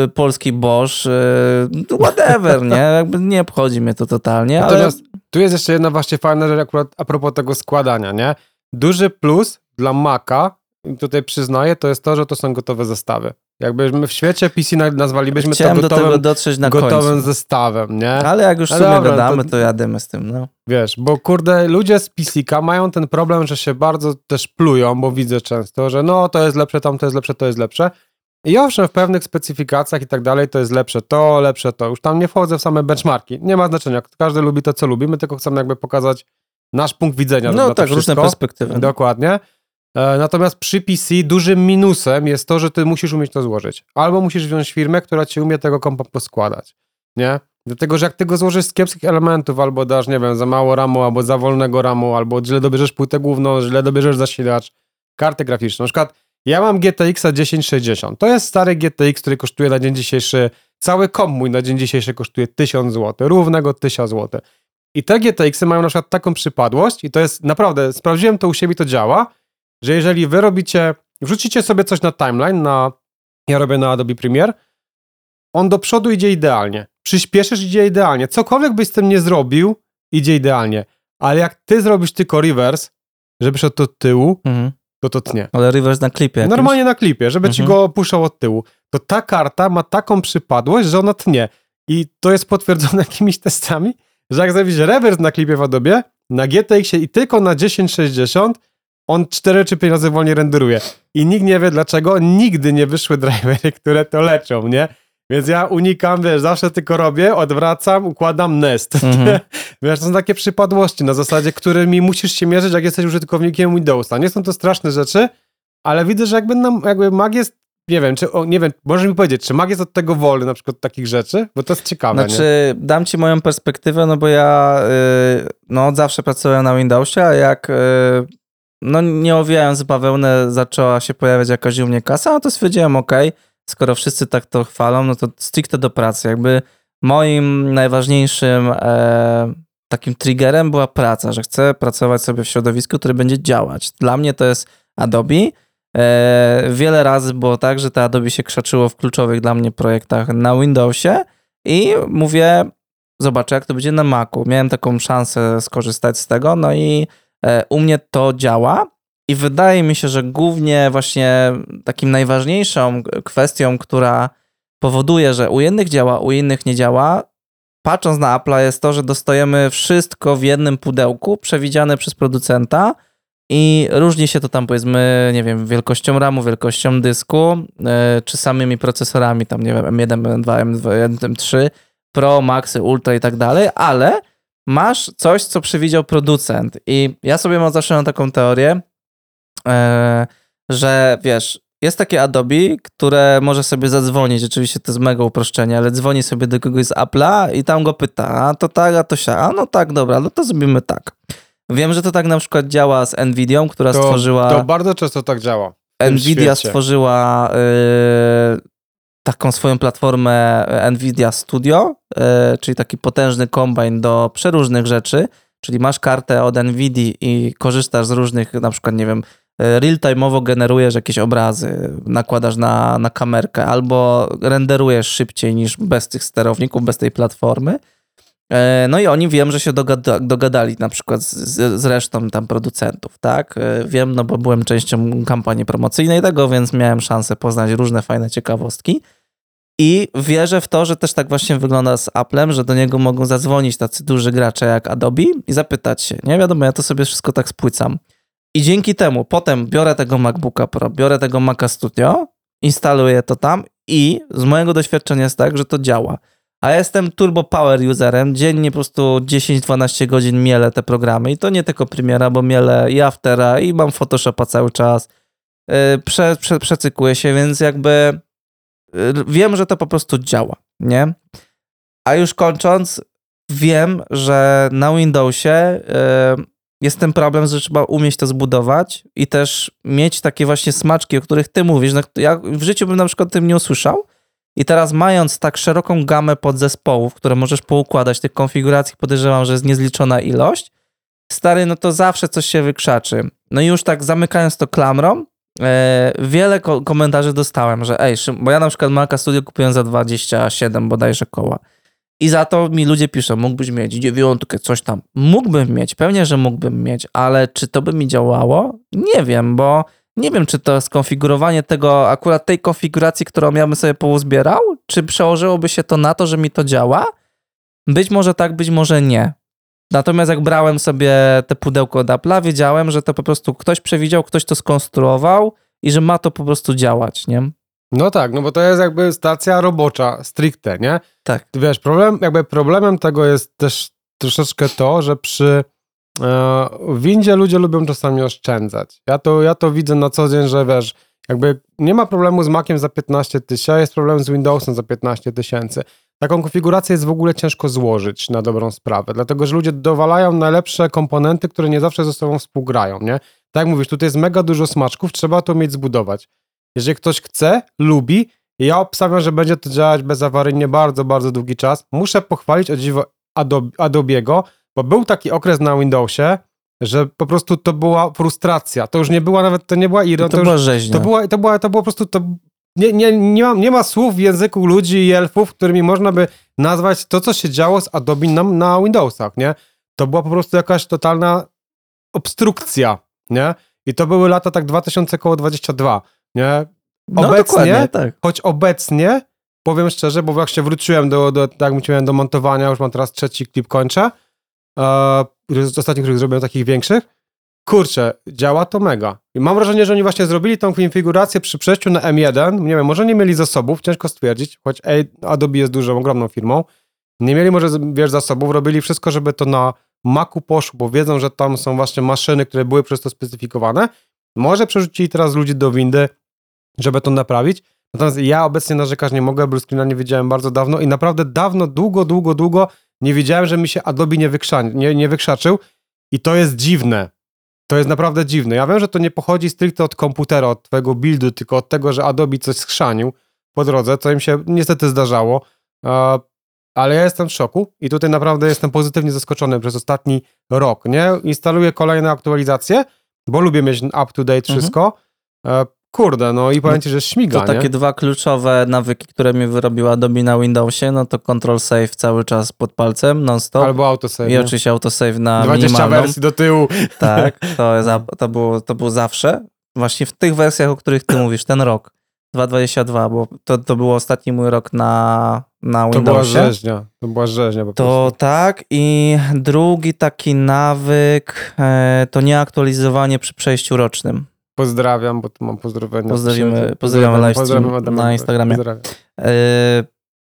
y, polski Bosch, y, whatever, nie? Jakby nie obchodzi mnie to totalnie, Natomiast ale... tu jest jeszcze jedna właśnie fajna rzecz akurat a propos tego składania, nie? Duży plus dla Maca, tutaj przyznaję, to jest to, że to są gotowe zestawy. Jakbyśmy w świecie PC nazwalibyśmy Chciałem to gotowym, do tego dotrzeć na gotowym końcu. zestawem, nie? Ale jak już no sobie gadamy, to, to jademy z tym, no. Wiesz, bo kurde, ludzie z PC mają ten problem, że się bardzo też plują, bo widzę często, że no to jest lepsze, tam to jest lepsze, to jest lepsze. I owszem, w pewnych specyfikacjach i tak dalej to jest lepsze to, lepsze to. Już tam nie wchodzę w same benchmarki. Nie ma znaczenia. Każdy lubi to, co lubi. My tylko chcemy jakby pokazać nasz punkt widzenia. No tak, różne perspektywy. Dokładnie. E, natomiast przy PC dużym minusem jest to, że ty musisz umieć to złożyć. Albo musisz wziąć firmę, która ci umie tego kompa poskładać. Nie? Dlatego, że jak ty go złożysz z kiepskich elementów, albo dasz, nie wiem, za mało ramu, albo za wolnego ramu, albo źle dobierzesz płytę główną, źle dobierzesz zasilacz, kartę graficzną. Na przykład ja mam GTX 1060. To jest stary GTX, który kosztuje na dzień dzisiejszy, cały komp mój na dzień dzisiejszy kosztuje 1000 zł, równego 1000 zł. I te GTX-y mają na przykład taką przypadłość i to jest naprawdę, sprawdziłem to u siebie, to działa, że jeżeli wy robicie, wrzucicie sobie coś na timeline, na, ja robię na Adobe Premiere, on do przodu idzie idealnie. Przyspieszysz, idzie idealnie. Cokolwiek byś z tym nie zrobił, idzie idealnie. Ale jak ty zrobisz tylko reverse, żeby szedł od tyłu, mhm. to to tnie. Ale reverse na klipie. Jakimś? Normalnie na klipie, żeby mhm. ci go puszczał od tyłu. To ta karta ma taką przypadłość, że ona tnie. I to jest potwierdzone jakimiś testami, że jak zrobisz reverse na klipie w Adobe, na GTX i tylko na 1060, on 4 czy 5 razy wolniej renderuje. I nikt nie wie dlaczego, nigdy nie wyszły drivery, które to leczą, nie? Więc ja unikam, wiesz, zawsze tylko robię, odwracam, układam nest. Mhm. wiesz, to są takie przypadłości na zasadzie, którymi musisz się mierzyć, jak jesteś użytkownikiem Windowsa. Nie są to straszne rzeczy, ale widzę, że jakby, nam, jakby mag jest nie wiem, czy, o, nie wiem, możesz mi powiedzieć, czy mag jest od tego wolny, na przykład takich rzeczy? Bo to jest ciekawe, Znaczy, nie? dam ci moją perspektywę, no bo ja yy, no zawsze pracuję na Windowsie, a jak yy, no nie owijając bawełnę, zaczęła się pojawiać jakaś u mnie kasa, no to stwierdziłem, ok, skoro wszyscy tak to chwalą, no to stricte do pracy. Jakby moim najważniejszym e, takim triggerem była praca, że chcę pracować sobie w środowisku, które będzie działać. Dla mnie to jest Adobe. E, wiele razy było tak, że to Adobe się krzaczyło w kluczowych dla mnie projektach na Windowsie i mówię, zobaczę jak to będzie na Macu. Miałem taką szansę skorzystać z tego, no i u mnie to działa i wydaje mi się, że głównie właśnie takim najważniejszą kwestią, która powoduje, że u jednych działa, u innych nie działa, patrząc na Apple, jest to, że dostajemy wszystko w jednym pudełku przewidziane przez producenta i różni się to tam powiedzmy, nie wiem, wielkością RAMu, wielkością dysku, yy, czy samymi procesorami, tam nie wiem, M1, M2, M2, M3, Pro, Maxy, Ultra i tak dalej, ale masz coś, co przewidział producent. I ja sobie mam zawsze na taką teorię, e, że wiesz, jest takie Adobe, które może sobie zadzwonić, oczywiście to jest mega uproszczenie, ale dzwoni sobie do kogoś z Apple'a i tam go pyta, a to tak, a to się, a no tak, dobra, no to zrobimy tak. Wiem, że to tak na przykład działa z Nvidią, która To, stworzyła... to bardzo często tak działa. Nvidia świecie. stworzyła y, taką swoją platformę y, Nvidia Studio, y, czyli taki potężny kombajn do przeróżnych rzeczy, czyli masz kartę od Nvidii i korzystasz z różnych, na przykład, nie wiem, y, real-time'owo generujesz jakieś obrazy, nakładasz na, na kamerkę albo renderujesz szybciej niż bez tych sterowników, bez tej platformy. E, No i oni wiem, że się dogada, dogadali na przykład z, z resztą tam producentów, tak? E, Wiem, no bo byłem częścią kampanii promocyjnej tego, więc miałem szansę poznać różne fajne ciekawostki. I wierzę w to, że też tak właśnie wygląda z Applem, że do niego mogą zadzwonić tacy duży gracze jak Adobe i zapytać się. Nie wiadomo, ja to sobie wszystko tak spłycam. I dzięki temu potem biorę tego MacBooka Pro, biorę tego Maca Studio, instaluję to tam i z mojego doświadczenia jest tak, że to działa. A jestem turbo power userem, dziennie po prostu 10-12 godzin mielę te programy i to nie tylko Premiera, bo mielę i Aftera i mam Photoshopa cały czas. Yy, Prze, prze, przecykluję się, więc jakby yy, wiem, że to po prostu działa, nie? A już kończąc, wiem, że na Windowsie yy, jest ten problem, że trzeba umieć to zbudować i też mieć takie właśnie smaczki, o których ty mówisz. Ja w życiu bym na przykład tym nie usłyszał, i teraz mając tak szeroką gamę podzespołów, które możesz poukładać, tych konfiguracji podejrzewam, że jest niezliczona ilość, stary, no to zawsze coś się wykrzaczy. No i już tak zamykając to klamrą, e, wiele ko- komentarzy dostałem, że ej, bo ja na przykład Maca Studio kupiłem za 27 bodajże koła. I za to mi ludzie piszą, mógłbyś mieć dziewiątkę, coś tam. Mógłbym mieć, pewnie, że mógłbym mieć, ale czy to by mi działało? Nie wiem, bo nie wiem, czy to skonfigurowanie tego, akurat tej konfiguracji, którą ja bym sobie pouzbierał, czy przełożyłoby się to na to, że mi to działa? Być może tak, być może nie. Natomiast jak brałem sobie te pudełko od Apple'a, wiedziałem, że to po prostu ktoś przewidział, ktoś to skonstruował i że ma to po prostu działać, nie? No tak, no bo to jest jakby stacja robocza, stricte, nie? Tak. Wiesz, problem, jakby problemem tego jest też troszeczkę to, że przy e, windzie ludzie lubią czasami oszczędzać. Ja to, ja to widzę na co dzień, że wiesz, jakby nie ma problemu z Maciem za 15 tysięcy, jest problem z Windowsem za 15 tysięcy. Taką konfigurację jest w ogóle ciężko złożyć na dobrą sprawę, dlatego że ludzie dowalają najlepsze komponenty, które nie zawsze ze sobą współgrają, nie? Tak jak mówisz, tutaj jest mega dużo smaczków, trzeba to mieć zbudować. Jeżeli ktoś chce, lubi, ja obstawiam, że będzie to działać bezawaryjnie bardzo, bardzo długi czas. Muszę pochwalić o dziwo Adobe, bo był taki okres na Windowsie, że po prostu to była frustracja. To już nie była nawet, to nie była ironia, to to, była już, rzeźnia. to, była, to, była, to było po prostu, to nie, nie, nie, ma, nie ma słów w języku ludzi i elfów, którymi można by nazwać to, co się działo z Adobe na, na Windowsach, nie? To była po prostu jakaś totalna obstrukcja, nie? I to były lata tak 2022, nie? no obecnie- dokładnie, tak. Choć obecnie, powiem szczerze, bo jak się wróciłem do, do tak jak mówiłem, do montowania, już mam teraz trzeci klip kończę, e, ostatnich, których zrobiłem takich większych, kurczę, działa to mega. I mam wrażenie, że oni właśnie zrobili tą konfigurację przy przejściu na M1, nie wiem, może nie mieli zasobów, ciężko stwierdzić, choć Adobe jest dużą, ogromną firmą, nie mieli może, wiesz, zasobów, robili wszystko, żeby to na Macu poszło, bo wiedzą, że tam są właśnie maszyny, które były przez to specyfikowane. Może przerzucili teraz ludzi do windy, żeby to naprawić. Natomiast ja obecnie narzekać nie mogę, Blue Screena nie widziałem bardzo dawno i naprawdę dawno, długo, długo, długo nie wiedziałem, że mi się Adobe nie, wykrza- nie, nie wykrzaczył i to jest dziwne. To jest naprawdę dziwne. Ja wiem, że to nie pochodzi stricte od komputera, od twojego buildu, tylko od tego, że Adobe coś schrzanił po drodze, co im się niestety zdarzało. E, ale ja jestem w szoku i tutaj naprawdę jestem pozytywnie zaskoczony przez ostatni rok, nie? Instaluję kolejne aktualizacje, bo lubię mieć up-to-date Mhm. wszystko. E, kurde, no i powiem ci, że śmiga, To takie nie? dwa kluczowe nawyki, które mi wyrobiła Adobe na Windowsie, no to Control Save cały czas pod palcem, non-stop. Albo autosave. I nie? oczywiście autosave na 20 minimalną. wersji do tyłu. Tak, to, to, było, to było zawsze. Właśnie w tych wersjach, o których ty mówisz, ten rok, 2.22, bo to, to był ostatni mój rok na, na To była Windowsie. rzeźnia. To była rzeźnia po To prostu. tak i drugi taki nawyk e, to nieaktualizowanie przy przejściu rocznym. Pozdrawiam, bo tu mam pozdrowienia. Pozdrowimy- pozdrawiamy live Pozdrawiam na Instagramie. Pozdrawiam. E,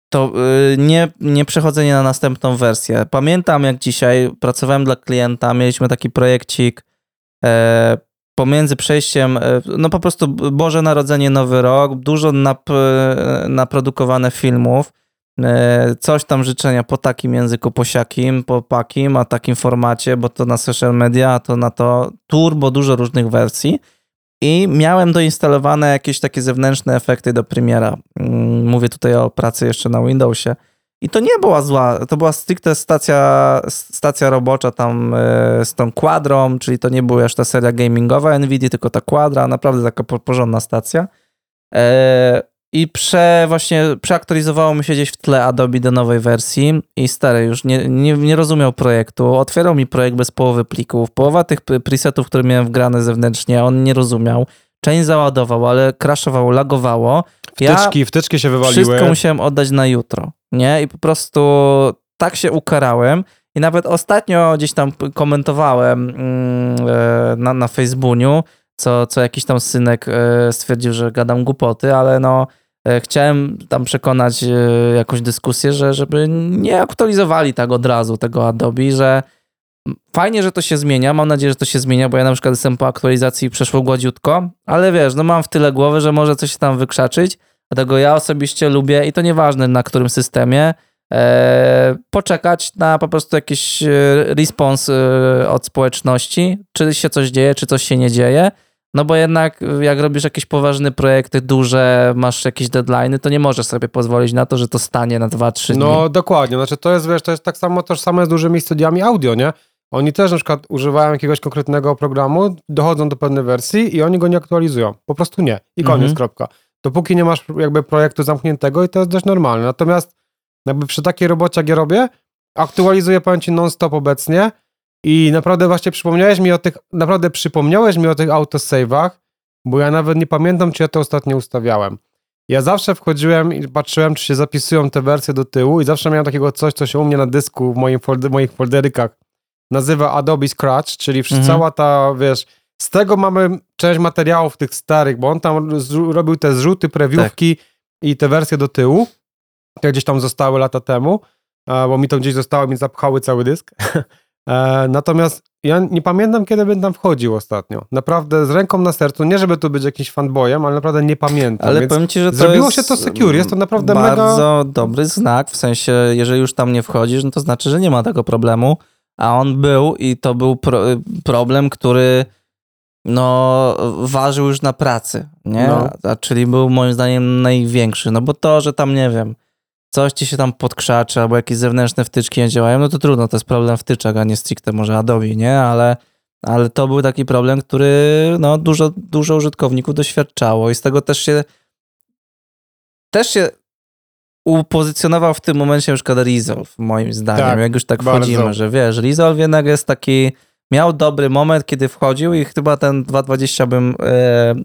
to e, nie, nie przechodzenie na następną wersję. Pamiętam jak dzisiaj pracowałem dla klienta, mieliśmy taki projekcik, e, pomiędzy przejściem, no po prostu Boże Narodzenie, Nowy Rok, dużo nap, naprodukowane filmów, coś tam życzenia po takim języku posiakim, po pakim, a takim formacie, bo to na social media, a to na to turbo dużo różnych wersji i miałem doinstalowane jakieś takie zewnętrzne efekty do Premiera. Mm, mówię tutaj o pracy jeszcze na Windowsie. I to nie była zła, to była stricte stacja, stacja robocza tam e, z tą kwadrą, czyli to nie była już ta seria gamingowa Nvidia, tylko ta kwadra, naprawdę taka porządna stacja. I prze, właśnie przeaktualizowało mi się gdzieś w tle Adobe do nowej wersji i stary już nie, nie, nie rozumiał projektu, otwierał mi projekt bez połowy plików, połowa tych presetów, które miałem wgrane zewnętrznie, on nie rozumiał. Część załadował, ale crashowało, lagowało. Wtyczki, ja wtyczki się wywaliły. Wszystko musiałem oddać na jutro nie? I po prostu tak się ukarałem. I nawet ostatnio gdzieś tam komentowałem e, na, na Facebooku, co, co jakiś tam synek e, stwierdził, że gadam głupoty, ale no e, chciałem tam przekonać jakąś dyskusję, że żeby nie aktualizowali tak od razu tego Adobe, że fajnie, że to się zmienia, mam nadzieję, że to się zmienia, bo ja na przykład jestem po aktualizacji przeszło gładziutko, ale wiesz, no mam w tyle głowy, że może coś tam wykrzaczyć, Dlatego ja osobiście lubię, i to nieważne na którym systemie, e, poczekać na po prostu jakiś e, respons e, od społeczności, czy się coś dzieje, czy coś się nie dzieje. No bo jednak jak robisz jakieś poważne projekty, duże, masz jakieś deadlines, to nie możesz sobie pozwolić na to, że to stanie na 2-3 dni. No dokładnie, znaczy to jest, wiesz, to jest tak samo tożsame z dużymi studiami audio, nie? Oni też na przykład używają jakiegoś konkretnego programu, dochodzą do pewnej wersji i oni go nie aktualizują. Po prostu nie. I koniec, mhm. kropka dopóki nie masz jakby projektu zamkniętego i to jest dość normalne. Natomiast jakby przy takiej robocie, jak ja robię, aktualizuję, powiem ci, non-stop obecnie i naprawdę właśnie przypomniałeś mi o tych, naprawdę przypomniałeś mi o tych autosave'ach, bo ja nawet nie pamiętam, czy ja to ostatnio ustawiałem. Ja zawsze wchodziłem i patrzyłem, czy się zapisują te wersje do tyłu i zawsze miałem takiego coś, co się u mnie na dysku w moim folder, moich folderykach nazywa Adobe Scratch, czyli mhm. cała ta, wiesz, z tego mamy część materiałów tych starych, bo on tam robił te zrzuty, prewiewki tak. i te wersje do tyłu, które gdzieś tam zostały lata temu, bo mi to gdzieś zostało, mi zapchały cały dysk. E, natomiast ja nie pamiętam, kiedy bym tam wchodził ostatnio. Naprawdę z ręką na sercu, nie żeby tu być jakimś fanboyem, ale naprawdę nie pamiętam. Ale powiem ci, że to Zrobiło się to secure, jest to naprawdę bardzo mega... Bardzo dobry znak, w sensie, jeżeli już tam nie wchodzisz, no to znaczy, że nie ma tego problemu, a on był i to był pro problem, który no, ważył już na pracy, nie? No. A, czyli był moim zdaniem największy, no bo to, że tam, nie wiem, coś ci się tam podkrzaczy, albo jakieś zewnętrzne wtyczki nie działają, no to trudno, to jest problem wtyczek, a nie stricte może Adobe, nie? Ale, ale to był taki problem, który no, dużo, dużo użytkowników doświadczało i z tego też się też się upozycjonował w tym momencie na przykład Resolve, moim zdaniem, tak, jak już tak bardzo. wchodzimy, że wiesz, Resolve jednak jest taki miał dobry moment, kiedy wchodził i chyba ten 2.20 bym e,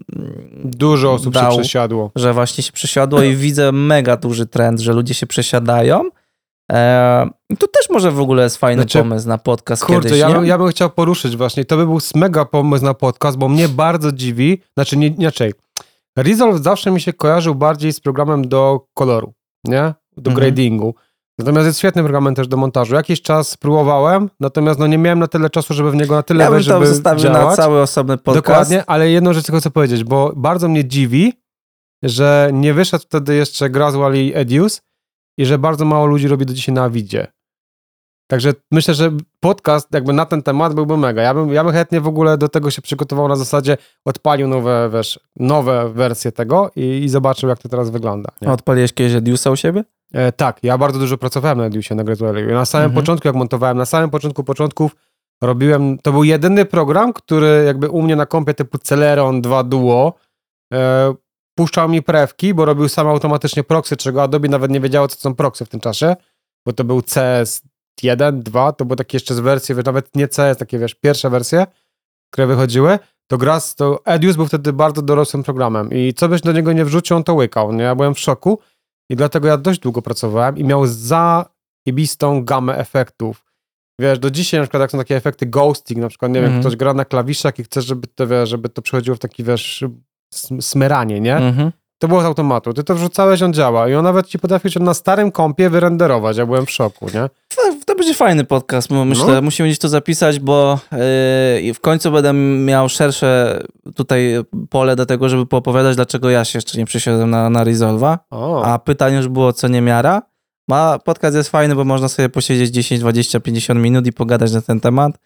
Dużo osób dał, się przesiadło. Że właśnie się przesiadło i widzę mega duży trend, że ludzie się przesiadają. E, tu też może w ogóle jest fajny znaczy, pomysł na podcast kurczę, kiedyś, ja, bym, ja bym chciał poruszyć właśnie, to by był mega pomysł na podcast, bo mnie bardzo dziwi, znaczy nie, inaczej, Resolve zawsze mi się kojarzył bardziej z programem do koloru, nie? Do mhm. gradingu. Natomiast jest świetnym programem też do montażu. Jakiś czas próbowałem, natomiast no nie miałem na tyle czasu, żeby w niego na tyle ja wejść, żeby zostawił działać. na cały osobny podcast. Dokładnie, ale jedną rzecz tylko chcę powiedzieć, bo bardzo mnie dziwi, że nie wyszedł wtedy jeszcze Gradual i Edius i że bardzo mało ludzi robi do dzisiaj na Avidzie. Także myślę, że podcast jakby na ten temat byłby mega. Ja bym, ja bym chętnie w ogóle do tego się przygotował na zasadzie odpalił nowe, wiesz, nowe wersje tego i, i zobaczył, jak to teraz wygląda. Nie? A odpaliłeś kiedyś Ediusa u siebie? E, tak, ja bardzo dużo pracowałem na Ediusie, na Gradually. Na samym mhm. początku, jak montowałem, na samym początku początków robiłem, to był jedyny program, który jakby u mnie na kompie typu Celeron 2 Duo e, puszczał mi prewki, bo robił sam automatycznie proxy, czego Adobe nawet nie wiedziało, co to są proxy w tym czasie, bo to był CS 1, 2, to były takie jeszcze z wersji, nawet nie CS, takie wiesz, pierwsze wersje, które wychodziły, to Gras, to Edius był wtedy bardzo dorosłym programem i co byś do niego nie wrzucił, on to łykał, nie? Ja byłem w szoku i dlatego ja dość długo pracowałem i miał zajebistą gamę efektów. Wiesz, do dzisiaj na przykład jak są takie efekty ghosting, na przykład, nie mm -hmm. wiem, ktoś gra na klawiszach i chce, żeby to, wiesz, żeby to przechodziło w taki, wiesz, smyranie, nie? Mm -hmm. To było z automatu. Ty to wrzucałeś, on działa. I on nawet ci potrafił się na starym kompie wyrenderować. Ja byłem w szoku, nie? To, to będzie fajny podcast, myślę. No. Musimy gdzieś to zapisać, bo yy, w końcu będę miał szersze tutaj pole do tego, żeby poopowiadać, dlaczego ja się jeszcze nie przesiadłem na, na Resolve'a. A pytanie już było, co nie miara. Ma, podcast jest fajny, bo można sobie posiedzieć 10, 20, 50 minut i pogadać na ten temat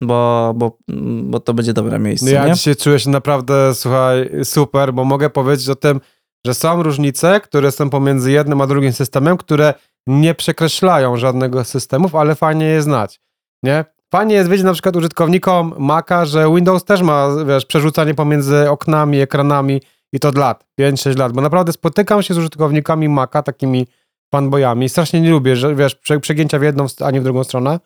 bo, bo, bo to będzie dobre miejsce. Ja nie? dzisiaj czuję się naprawdę, słuchaj, super, bo mogę powiedzieć o tym, że są różnice, które są pomiędzy jednym a drugim systemem, które nie przekreślają żadnego z systemów, ale fajnie je znać, nie? Fajnie jest wiedzieć na przykład użytkownikom Maca, że Windows też ma, wiesz, przerzucanie pomiędzy oknami, ekranami i to od lat, 5-6 lat, bo naprawdę spotykam się z użytkownikami Maca, takimi fanboyami, strasznie nie lubię, że wiesz, przegięcia w jedną, a nie w drugą stronę,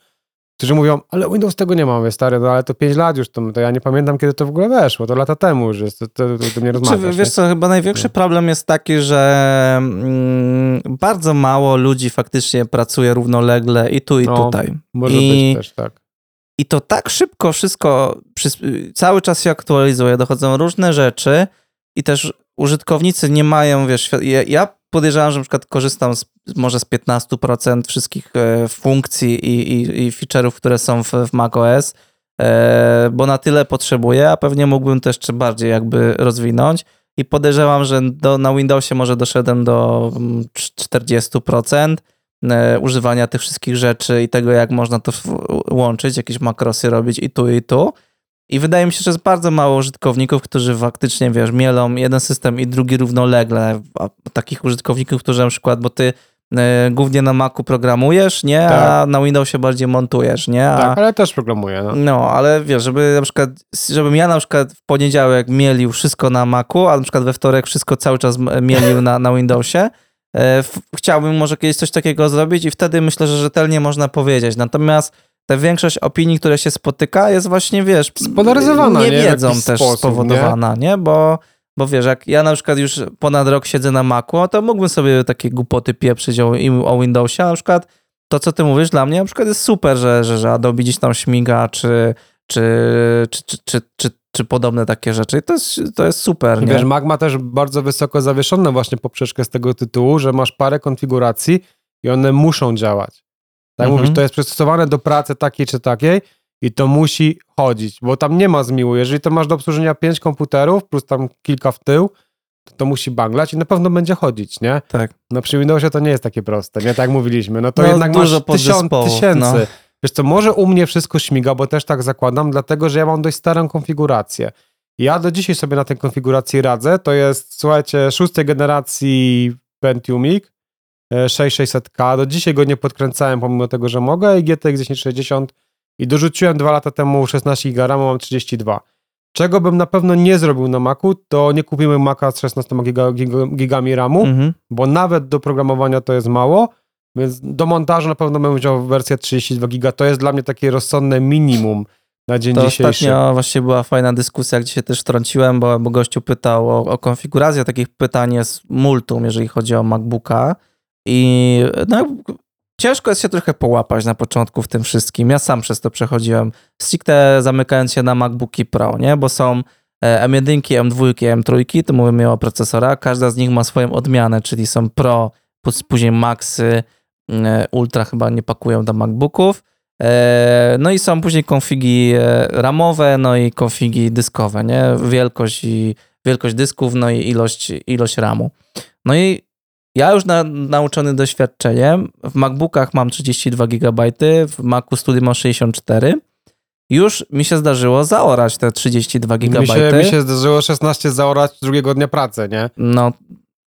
którzy mówią, ale Windows tego nie mamy, stary, no ale to 5 lat już, to, to ja nie pamiętam, kiedy to w ogóle weszło, to lata temu już jest, to, to, to, to nie rozmawiasz. Czy, wiesz co, chyba największy nie. problem jest taki, że mm, bardzo mało ludzi faktycznie pracuje równolegle i tu, i no, tutaj. Może I, być też, tak. I to tak szybko wszystko, cały czas się aktualizuje, dochodzą różne rzeczy i też użytkownicy nie mają, wiesz, ja, ja podejrzewam, że na przykład korzystam z, może z 15% wszystkich e, funkcji i, i, i feature'ów, które są w, w macOS, e, bo na tyle potrzebuję, a pewnie mógłbym też jeszcze bardziej jakby rozwinąć i podejrzewam, że do, na Windowsie może doszedłem do 40% mm, e, używania tych wszystkich rzeczy i tego, jak można to łączyć, jakieś makrosy robić i tu, i tu. I wydaje mi się, że jest bardzo mało użytkowników, którzy faktycznie, wiesz, mielą jeden system i drugi równolegle. A takich użytkowników, którzy na przykład, bo ty y, głównie na Macu programujesz, nie? Tak. A na Windowsie bardziej montujesz, nie? A, tak, ale też programuję. No. no, ale wiesz, żeby na przykład, żebym ja na przykład w poniedziałek mielił wszystko na Macu, a na przykład we wtorek wszystko cały czas mielił na, na Windowsie, e, chciałbym może kiedyś coś takiego zrobić i wtedy myślę, że rzetelnie można powiedzieć. Natomiast ta większość opinii, które się spotyka, jest właśnie, wiesz, spolaryzowana, nie, nie wiedzą też sposób, spowodowana, nie? nie? Bo, bo wiesz, jak ja na przykład już ponad rok siedzę na Macu, to mógłbym sobie takie głupoty pieprzyć o, o Windowsie, a na przykład to, co ty mówisz, dla mnie na przykład jest super, że, że, że Adobe gdzieś tam śmiga, czy, czy, czy, czy, czy, czy, czy podobne takie rzeczy. To jest, to jest super. Nie? Wiesz, Mac ma też bardzo wysoko zawieszone właśnie poprzeczkę z tego tytułu, że masz parę konfiguracji i one muszą działać. Tak mhm. mówisz, to jest przystosowane do pracy takiej czy takiej i to musi chodzić, bo tam nie ma zmiłu. Jeżeli to masz do obsłużenia pięć komputerów plus tam kilka w tył, to, to musi banglać i na pewno będzie chodzić, nie? Tak. No przy Windowsie to nie jest takie proste, nie? Tak mówiliśmy. No to no, jednak dużo masz tysiąc, tysięcy. No. Wiesz co, może u mnie wszystko śmiga, bo też tak zakładam, dlatego że ja mam dość starą konfigurację. Ja do dzisiaj sobie na tej konfiguracji radzę. To jest, słuchajcie, szóstej generacji Pentiumik 6600K. Do dzisiaj go nie podkręcałem, pomimo tego, że mogę i GTX 1060 i dorzuciłem dwa lata temu 16 GB RAMu, mam 32. Czego bym na pewno nie zrobił na Macu, to nie kupimy Maca z 16 giga, giga, gigami RAMu, mhm. bo nawet do programowania to jest mało, więc do montażu na pewno bym wziął wersję 32 giga. To jest dla mnie takie rozsądne minimum na dzień to dzisiejszy. Ostatnio właśnie była fajna dyskusja, gdzie się też wtrąciłem, bo, bo gościu pytał o, o konfigurację. Takich pytań jest multum, jeżeli chodzi o MacBooka. I no, ciężko jest się trochę połapać na początku w tym wszystkim. Ja sam przez to przechodziłem. Stricte zamykając się na MacBooki Pro, nie? Bo są M1, M2, M3, to mówimy o procesorach. Każda z nich ma swoją odmianę, czyli są Pro, później Maxy, e, Ultra chyba nie pakują do MacBooków. E, no i są później konfigi e, ramowe, no i konfigi dyskowe, nie? Wielkość i wielkość dysków, no i ilość, ilość RAMu. No i ja już na, nauczony doświadczeniem, w MacBookach mam 32 GB, w Macu Studio mam 64. Już mi się zdarzyło zaorać te 32 GB. Mi się, mi się zdarzyło 16 zaorać drugiego dnia pracy, nie? No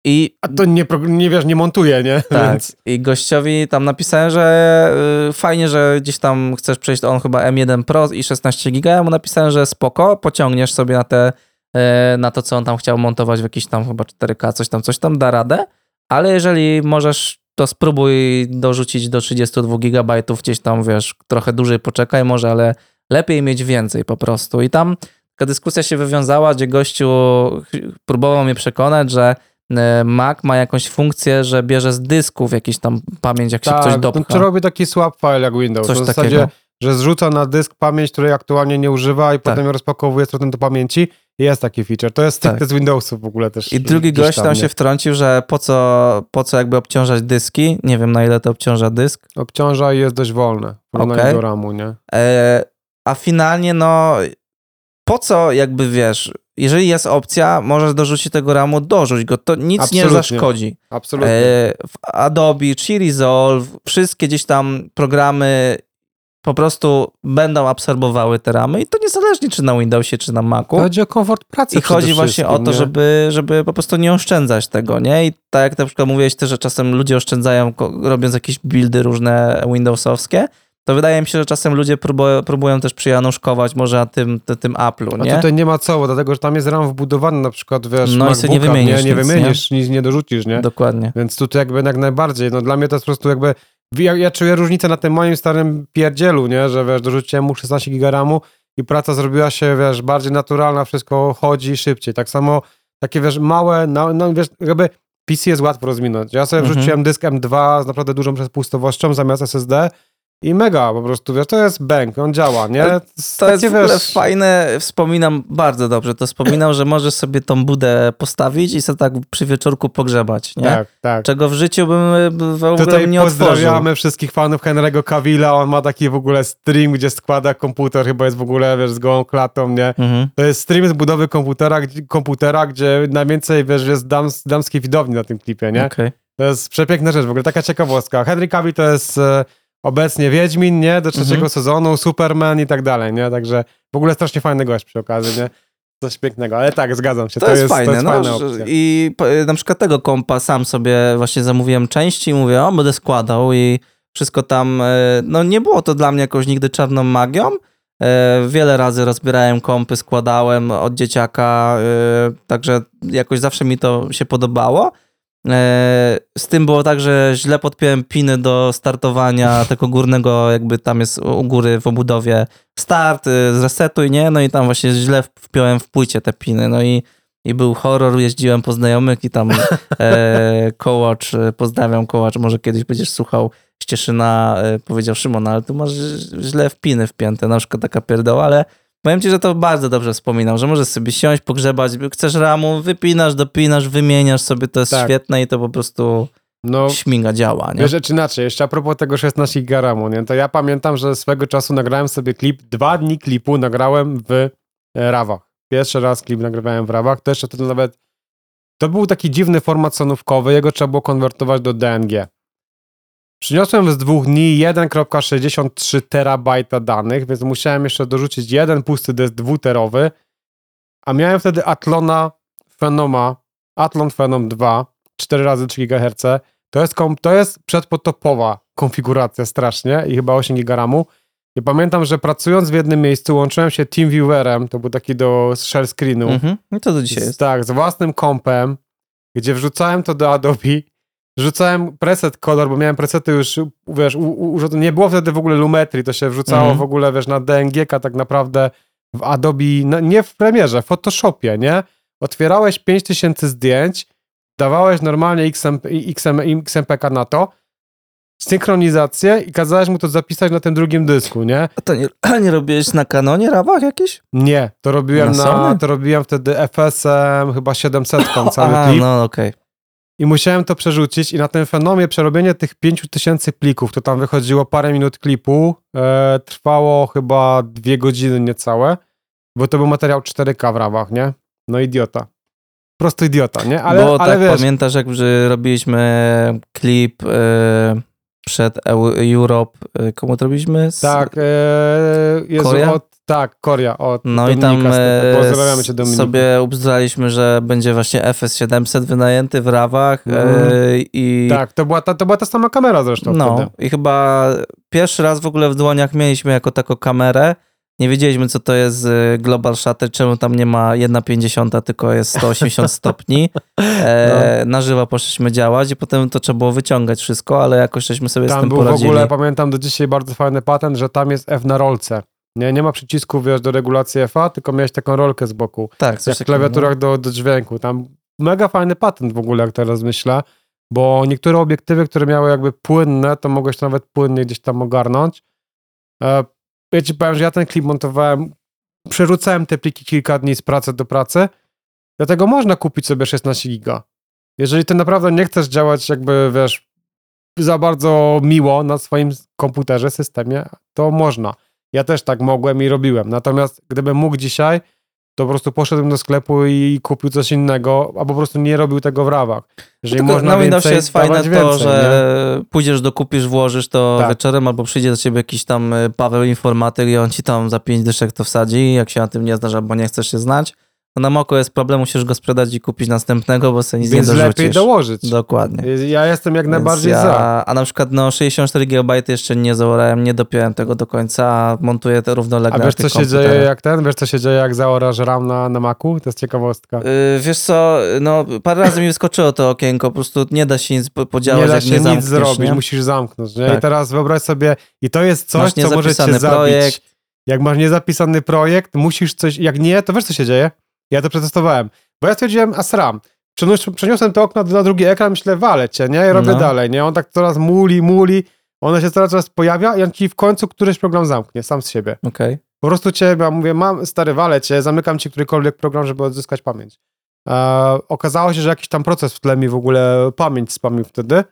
i... A to nie, nie wiesz, nie montuje, nie? Tak. Więc... I gościowi tam napisałem, że y, fajnie, że gdzieś tam chcesz przejść, on chyba M1 Pro i 16 GB. Ja mu napisałem, że spoko, pociągniesz sobie na te, y, na to, co on tam chciał montować w jakiś tam chyba 4K, coś tam, coś tam, da radę ale jeżeli możesz, to spróbuj dorzucić do 32 GB gdzieś tam, wiesz, trochę dłużej poczekaj może, ale lepiej mieć więcej po prostu. I tam taka dyskusja się wywiązała, gdzie gościu próbował mnie przekonać, że e, Mac ma jakąś funkcję, że bierze z dysków jakiś tam pamięć, jak tak, się coś dopcha. Tak, robi taki swap file jak Windows. Coś w zasadzie takiego. Że zrzuca na dysk pamięć, której aktualnie nie używa i Tak. potem ją rozpakowuje z powrotem do pamięci. Jest taki feature. To jest Tak. z Windowsów w ogóle też. I drugi gość tam nie? się wtrącił, że po co, po co jakby obciążać dyski. Nie wiem na ile to obciąża dysk. Obciąża i jest dość wolne Okej. do RAMu, nie? E, a finalnie, no, po co jakby wiesz, jeżeli jest opcja, możesz dorzucić tego ramu, dorzuć go, to nic nie Absolutnie. zaszkodzi. Absolutnie. E, w Adobe, czy Resolve, wszystkie gdzieś tam programy po prostu będą absorbowały te ramy i to niezależnie czy na Windowsie, czy na Macu. Chodzi o komfort pracy I chodzi właśnie o to, nie? żeby, żeby po prostu nie oszczędzać tego, nie? I tak jak na przykład mówiłeś też, że czasem ludzie oszczędzają robiąc jakieś buildy różne Windowsowskie, to wydaje mi się, że czasem ludzie próbują, próbują też przyjanuszkować może na tym, tym, Apple'u, A nie? tutaj nie ma co, dlatego, że tam jest RAM wbudowany na przykład, wiesz, No i sobie nie MacBooka, wymienisz nie, nie nic, wymienisz, nic nie dorzucisz, nie? Dokładnie. Więc tutaj jakby jak najbardziej, no dla mnie to jest po prostu jakby, ja, ja czuję różnicę na tym moim starym pierdzielu, nie, że wiesz, dorzuciłem mu 16 giga RAMu i praca zrobiła się, wiesz, bardziej naturalna, wszystko chodzi szybciej. Tak samo takie, wiesz, małe, no, no wiesz, jakby PC jest łatwo rozwinąć. Ja sobie Mhm. wrzuciłem dysk M2 z naprawdę dużą przepustowością zamiast SSD i mega po prostu, wiesz, to jest bank, on działa, nie? Jest To jest takie, w ogóle wiesz, fajne, wspominam bardzo dobrze, to wspominam, że możesz sobie tą budę postawić i sobie tak przy wieczorku pogrzebać, nie? Tak, tak. Czego w życiu bym y, w ogóle Tutaj nie otworzył. pozdrawiamy wszystkich fanów Henry'ego Cavilla, on ma taki w ogóle stream, gdzie składa komputer, chyba jest w ogóle, wiesz, z gołą klatą, nie? Mhm. To jest stream z budowy komputera, gdzie- komputera, gdzie najwięcej, wiesz, jest dams, damskiej widowni na tym klipie, nie? Okej. To jest przepiękna rzecz, w ogóle taka ciekawostka. Henry Cavill to jest e, obecnie Wiedźmin, nie? Do trzeciego Mhm. sezonu, Superman i tak dalej, nie? Także w ogóle strasznie fajny gość przy okazji, nie? Coś pięknego, ale tak, zgadzam się. To, jest, fajne, to jest no, fajna że- opcja. I po- na przykład tego kompa sam sobie właśnie zamówiłem części i mówię, o, będę składał i wszystko tam, e, no nie było to dla mnie jakoś nigdy czarną magią. E, Wiele razy rozbierałem kompy, składałem od dzieciaka, także jakoś zawsze mi to się podobało. E, Z tym było tak, że źle podpiąłem piny do startowania tego górnego, jakby tam jest u góry w obudowie start, y, zresetuj, nie? No i tam właśnie źle wpiąłem w płycie te piny, no i, i był horror, jeździłem po znajomych i tam e, kołacz, e, pozdrawiam kołacz, może kiedyś będziesz słuchał Ścieszyna, e, powiedział Szymon, ale tu masz źle wpiny wpięte, na przykład taka pierdoła, ale powiem ci, że to bardzo dobrze wspominam, że możesz sobie siąść, pogrzebać, chcesz ramu, wypinasz, dopinasz, wymieniasz sobie, to jest Tak. świetne i to po prostu No, śmiga, działa, nie? Czy inaczej, jeszcze a propos tego 16 giga RAMu, nie? To ja pamiętam, że swego czasu nagrałem sobie klip, dwa dni klipu nagrałem w e, rawach. Pierwszy raz klip nagrywałem w rawach, to jeszcze wtedy nawet, to był taki dziwny format sonówkowy, jego trzeba było konwertować do DNG. Przyniosłem z dwóch dni 1,63 terabajta danych, więc musiałem jeszcze dorzucić jeden pusty dysk dwuterowy, a miałem wtedy Atlona Phenoma, Athlon Phenom 2, 4 razy 3 GHz, to jest, kom, to jest przedpotopowa konfiguracja strasznie i chyba 8 GB RAMu. I pamiętam, że pracując w jednym miejscu łączyłem się TeamViewerem, to był taki do share screenu, Mhm. I to do dzisiaj z, jest. tak, z własnym kompem, gdzie wrzucałem to do Adobe, wrzucałem preset kolor, bo miałem presety już, wiesz, u, u, nie było wtedy w ogóle Lumetri, to się wrzucało Mhm. w ogóle, wiesz, na DNG tak naprawdę w Adobe, no, nie w Premierze, w Photoshopie, nie? Otwierałeś 5000 zdjęć, dawałeś normalnie XM, XM, XMPK na to, synchronizację i kazałeś mu to zapisać na tym drugim dysku, nie? A to nie, nie robiłeś na kanonie rawach jakieś? Nie, to robiłem Na na, to robiłem wtedy FS-em, chyba 700 cały klip. no okej. I musiałem to przerzucić i na tym fenomie przerobienie tych 5000 plików, to tam wychodziło parę minut klipu, e, trwało chyba dwie godziny niecałe, bo to był materiał 4K w rawach, nie? No idiota. Po prostu idiota, nie? Ale, Bo ale tak wiesz, pamiętasz, jak robiliśmy klip e, przed Eu- Europe, e, komu to robiliśmy? Z- tak, e, Jezu, Korea? od, tak, Koria, od No i tam Stepek. e, Pozdrawiamy cię sobie ubzduraliśmy, że będzie właśnie FS700 wynajęty w rawach e, Mhm. i Tak, to była, ta, to była ta sama kamera zresztą no wtedy. i chyba pierwszy raz w ogóle w dłoniach mieliśmy jako taką kamerę. Nie wiedzieliśmy, co to jest e, Global Shutter, czemu tam nie ma 1,50, tylko jest 180 stopni. E, No. Na żywo poszliśmy działać i potem to trzeba było wyciągać wszystko, ale jakoś żeśmy sobie z Tam tym był poradzili. w ogóle, pamiętam do dzisiaj bardzo fajny patent, że tam jest F na rolce. Nie, nie ma przycisku, wiesz, do regulacji FA, tylko miałeś taką rolkę z boku. tak, coś Jak w klawiaturach do, do dźwięku. Tam mega fajny patent w ogóle, jak teraz myślę, bo niektóre obiektywy, które miały jakby płynne, to mogłeś to nawet płynnie gdzieś tam ogarnąć. E, ja ci powiem, że ja ten klip montowałem, przerzucałem te pliki kilka dni z pracy do pracy, dlatego można kupić sobie 16 giga. Jeżeli ty naprawdę nie chcesz działać jakby, wiesz, za bardzo miło na swoim komputerze, systemie, to można. Ja też tak mogłem i robiłem. Natomiast gdybym mógł dzisiaj, to po prostu poszedłem do sklepu i kupił coś innego, albo po prostu nie robił tego w rawach. Jeżeli Tylko można więcej, jest fajne to, więcej, że nie? pójdziesz, dokupisz, włożysz to Tak. wieczorem, albo przyjdzie do ciebie jakiś tam y, Paweł informatyk i on ci tam za pięć dyszek to wsadzi, jak się na tym nie znasz, albo nie chcesz się znać. To na moko jest problem, musisz go sprzedać i kupić następnego, bo sobie nic Więc nie dorzucisz. lepiej dołożyć. Dokładnie. Ja jestem jak Więc najbardziej ja, za. A na przykład no 64 GB jeszcze nie zaorałem, nie dopiąłem tego do końca, montuję to równolegle A wiesz, co się dzieje jak ten? Wiesz, co się dzieje, jak zaorasz RAM na, na Macu? To jest ciekawostka. Yy, wiesz co, no parę razy mi wyskoczyło to okienko, po prostu nie da się nic po- podziałać, nie da się nie nic zrobić, nie? musisz zamknąć. Nie? Tak. I teraz wyobraź sobie, i to jest coś, co może cię niezapisany zabić. projekt. Jak masz niezapisany projekt, musisz coś, jak nie, to wiesz, co się dzieje? Ja to przetestowałem, bo ja stwierdziłem, a sram. Przenios- Przeniosłem to okno na drugi ekran, myślę, walę cię, nie? I robię No. dalej, nie? On tak coraz muli, muli, ono się coraz, coraz pojawia i on ci w końcu któryś program zamknie, sam z siebie. Okej. Po prostu cię, ja mówię, mam, stary, walę cię, zamykam ci którykolwiek program, żeby odzyskać pamięć. E, okazało się, że jakiś tam proces w tle mi w ogóle pamięć spamił wtedy.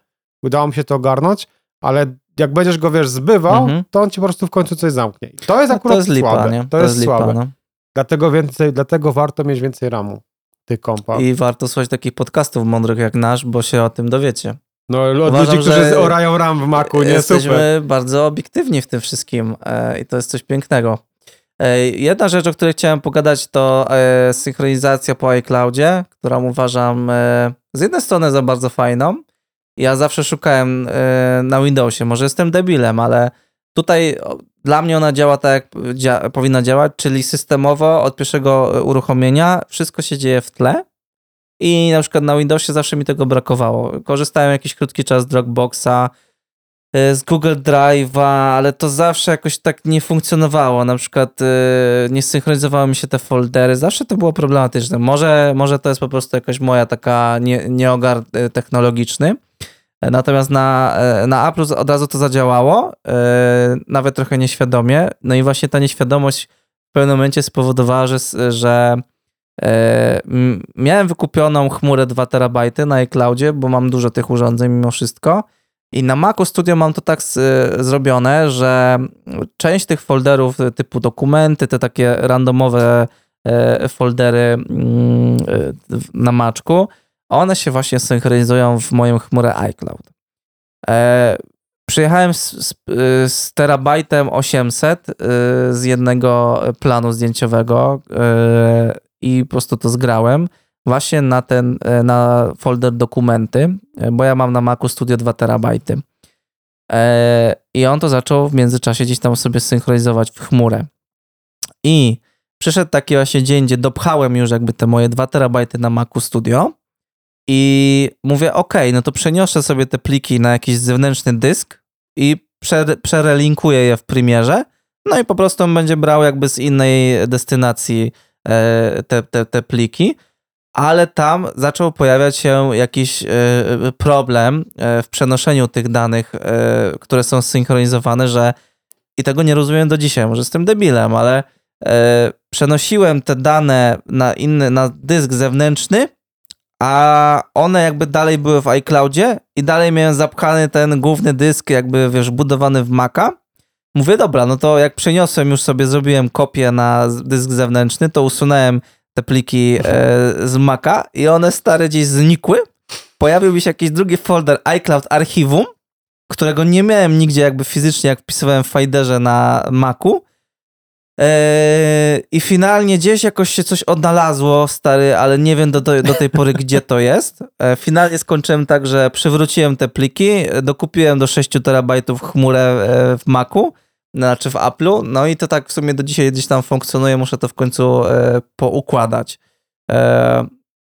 Udało mi się to ogarnąć, ale jak będziesz go, wiesz, zbywał, Mhm. to on ci po prostu w końcu coś zamknie. I to jest No, akurat to jest lipa, słabe. nie? To, jest, lipa, słabe. no. Dlatego, więcej, dlatego warto mieć więcej ramu tych kompach. I warto słuchać takich podcastów mądrych jak nasz, bo się o tym dowiecie. No, od Uważam, ludzi, którzy orają ram w maku, nie Jesteśmy super. bardzo obiektywni w tym wszystkim e, i to jest coś pięknego. E, jedna rzecz, o której chciałem pogadać, to e, synchronizacja po iCloudzie, którą uważam e, z jednej strony za bardzo fajną. Ja zawsze szukałem e, na Windowsie, może jestem debilem, ale tutaj dla mnie ona działa tak, jak dzia- powinna działać, czyli systemowo od pierwszego uruchomienia wszystko się dzieje w tle. I na przykład na Windowsie zawsze mi tego brakowało. Korzystałem jakiś krótki czas z Dropboxa, y, z Google Drive'a, ale to zawsze jakoś tak nie funkcjonowało. Na przykład y, nie synchronizowały mi się te foldery. Zawsze to było problematyczne. Może, może to jest po prostu jakaś moja taka nie, nieogar technologiczny. E, Natomiast na, e, na Apple od razu to zadziałało, e, nawet trochę nieświadomie. No i właśnie ta nieświadomość w pewnym momencie spowodowała, że, że miałem wykupioną chmurę 2 terabajty na iCloudzie, bo mam dużo tych urządzeń mimo wszystko. I na Macu Studio mam to tak zrobione, że część tych folderów typu dokumenty, te takie randomowe foldery mm, na Maczku, one się właśnie synchronizują w moją chmurę iCloud. E, przyjechałem z, z, z terabajtem 800 e, z jednego planu zdjęciowego e, i po prostu to zgrałem właśnie na ten, na folder dokumenty, bo ja mam na Macu Studio 2 terabajty. E, I on to zaczął w międzyczasie gdzieś tam sobie synchronizować w chmurę. I przyszedł taki właśnie dzień, gdzie dopchałem już jakby te moje 2 terabajty na Macu Studio i mówię, ok, no to przeniosę sobie te pliki na jakiś zewnętrzny dysk i prze, przerelinkuję je w Premierze, no i po prostu on będzie brał jakby z innej destynacji e, te, te, te pliki, ale tam zaczął pojawiać się jakiś e, problem e, w przenoszeniu tych danych, które są synchronizowane, że i tego nie rozumiem do dzisiaj, może jestem debilem, ale przenosiłem te dane na inny, na dysk zewnętrzny, a one jakby dalej były w iCloudzie i dalej miałem zapchany ten główny dysk jakby, wiesz, budowany w Maca. Mówię, dobra, no to jak przeniosłem już sobie, zrobiłem kopię na dysk zewnętrzny, to usunąłem te pliki e, z Maca i one stare gdzieś znikły. Pojawił się jakiś drugi folder iCloud archiwum, którego nie miałem nigdzie jakby fizycznie, jak wpisywałem w Fiderze na Macu. Eee, I finalnie gdzieś jakoś się coś odnalazło, stary, ale nie wiem do, do, tej pory, gdzie to jest. E, finalnie skończyłem tak, że przywróciłem te pliki, dokupiłem do 6 terabajtów chmurę e, w Macu, znaczy w Apple'u, no i to tak w sumie do dzisiaj gdzieś tam funkcjonuje, muszę to w końcu e, poukładać.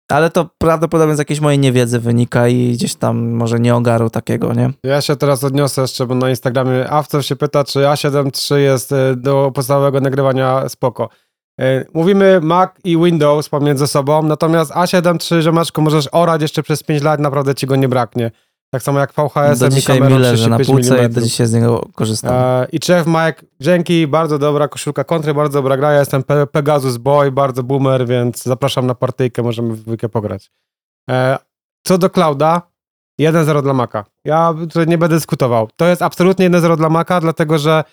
Ale to prawdopodobnie z jakiejś mojej niewiedzy wynika i gdzieś tam może nie ogaru takiego, nie? Ja się teraz odniosę jeszcze, bo na Instagramie Awcor się pyta, czy A7 III jest e, do podstawowego nagrywania spoko. E, Mówimy Mac i Windows pomiędzy sobą, natomiast A7 III, ziomeczku, możesz orać jeszcze przez 5 lat, naprawdę ci go nie braknie. Tak samo jak VHS Do dzisiaj mi leży na 35 półce mm. do dzisiaj z niego korzystam. E, I Chef Mike, dzięki, bardzo dobra koszulka kontry, bardzo dobra gra. Ja jestem Pe Pegasus Boy, bardzo boomer, więc zapraszam na partyjkę, możemy w dwójkę pograć. E, co do Clouda, 1-0 dla Maca. Ja tutaj nie będę dyskutował. To jest absolutnie 1-0 dla Maca, dlatego że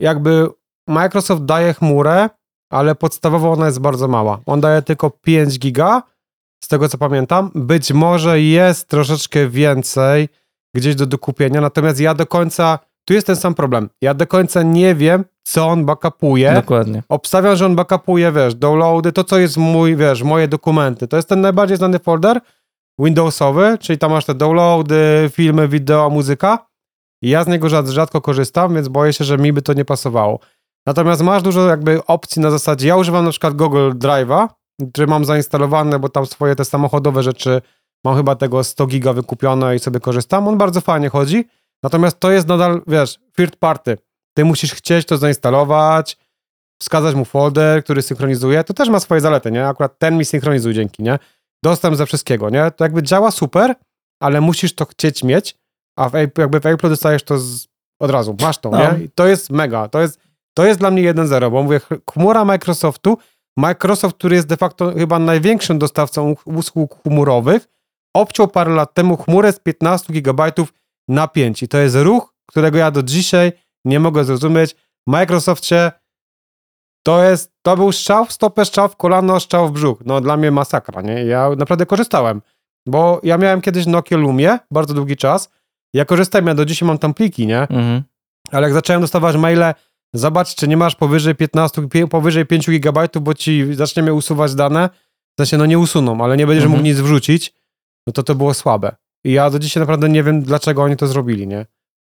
jakby Microsoft daje chmurę, ale podstawowo ona jest bardzo mała. On daje tylko 5 giga, z tego co pamiętam. Być może jest troszeczkę więcej gdzieś do dokupienia, natomiast ja do końca, tu jest ten sam problem, ja do końca nie wiem, co on backupuje. Dokładnie. Obstawiam, że on backupuje, wiesz, downloady, to co jest mój, wiesz, moje dokumenty. To jest ten najbardziej znany folder Windowsowy, czyli tam masz te downloady, filmy, wideo, muzyka. I ja z niego rzad, rzadko korzystam, więc boję się, że mi by to nie pasowało. Natomiast masz dużo jakby opcji na zasadzie, ja używam na przykład Google Drive'a, który mam zainstalowane, bo tam swoje te samochodowe rzeczy mam chyba tego 100 giga wykupione i sobie korzystam. On bardzo fajnie chodzi, natomiast to jest nadal, wiesz, third party. Ty musisz chcieć to zainstalować, wskazać mu folder, który synchronizuje. To też ma swoje zalety, nie? Akurat ten mi synchronizuje dzięki, nie? Dostęp ze wszystkiego, nie? To jakby działa super, ale musisz to chcieć mieć, a w, Apple- jakby w Apple dostajesz to z, od razu. Masz to, No. nie? I to jest mega. To jest, to jest dla mnie 1-0, bo mówię, ch- chmura Microsoftu, Microsoft, który jest de facto chyba największym dostawcą usług chmurowych, obciął parę lat temu chmurę z 15 GB na 5 i to jest ruch, którego ja do dzisiaj nie mogę zrozumieć. Microsoftie to jest, to był strzał w stopę, strzał w kolano, strzał w brzuch. No dla mnie masakra, nie? Ja naprawdę korzystałem, bo ja miałem kiedyś Nokia Lumie, bardzo długi czas. Ja korzystałem, ja do dzisiaj mam tam pliki, nie? Mhm. Ale jak zacząłem dostawać maile, zobacz, czy nie masz powyżej 15, pie- powyżej 5 GB, bo ci zaczniemy usuwać dane. W sensie, no nie usuną, ale nie będziesz Mhm. mógł nic wrzucić. No to to było słabe. I ja do dzisiaj naprawdę nie wiem, dlaczego oni to zrobili, nie?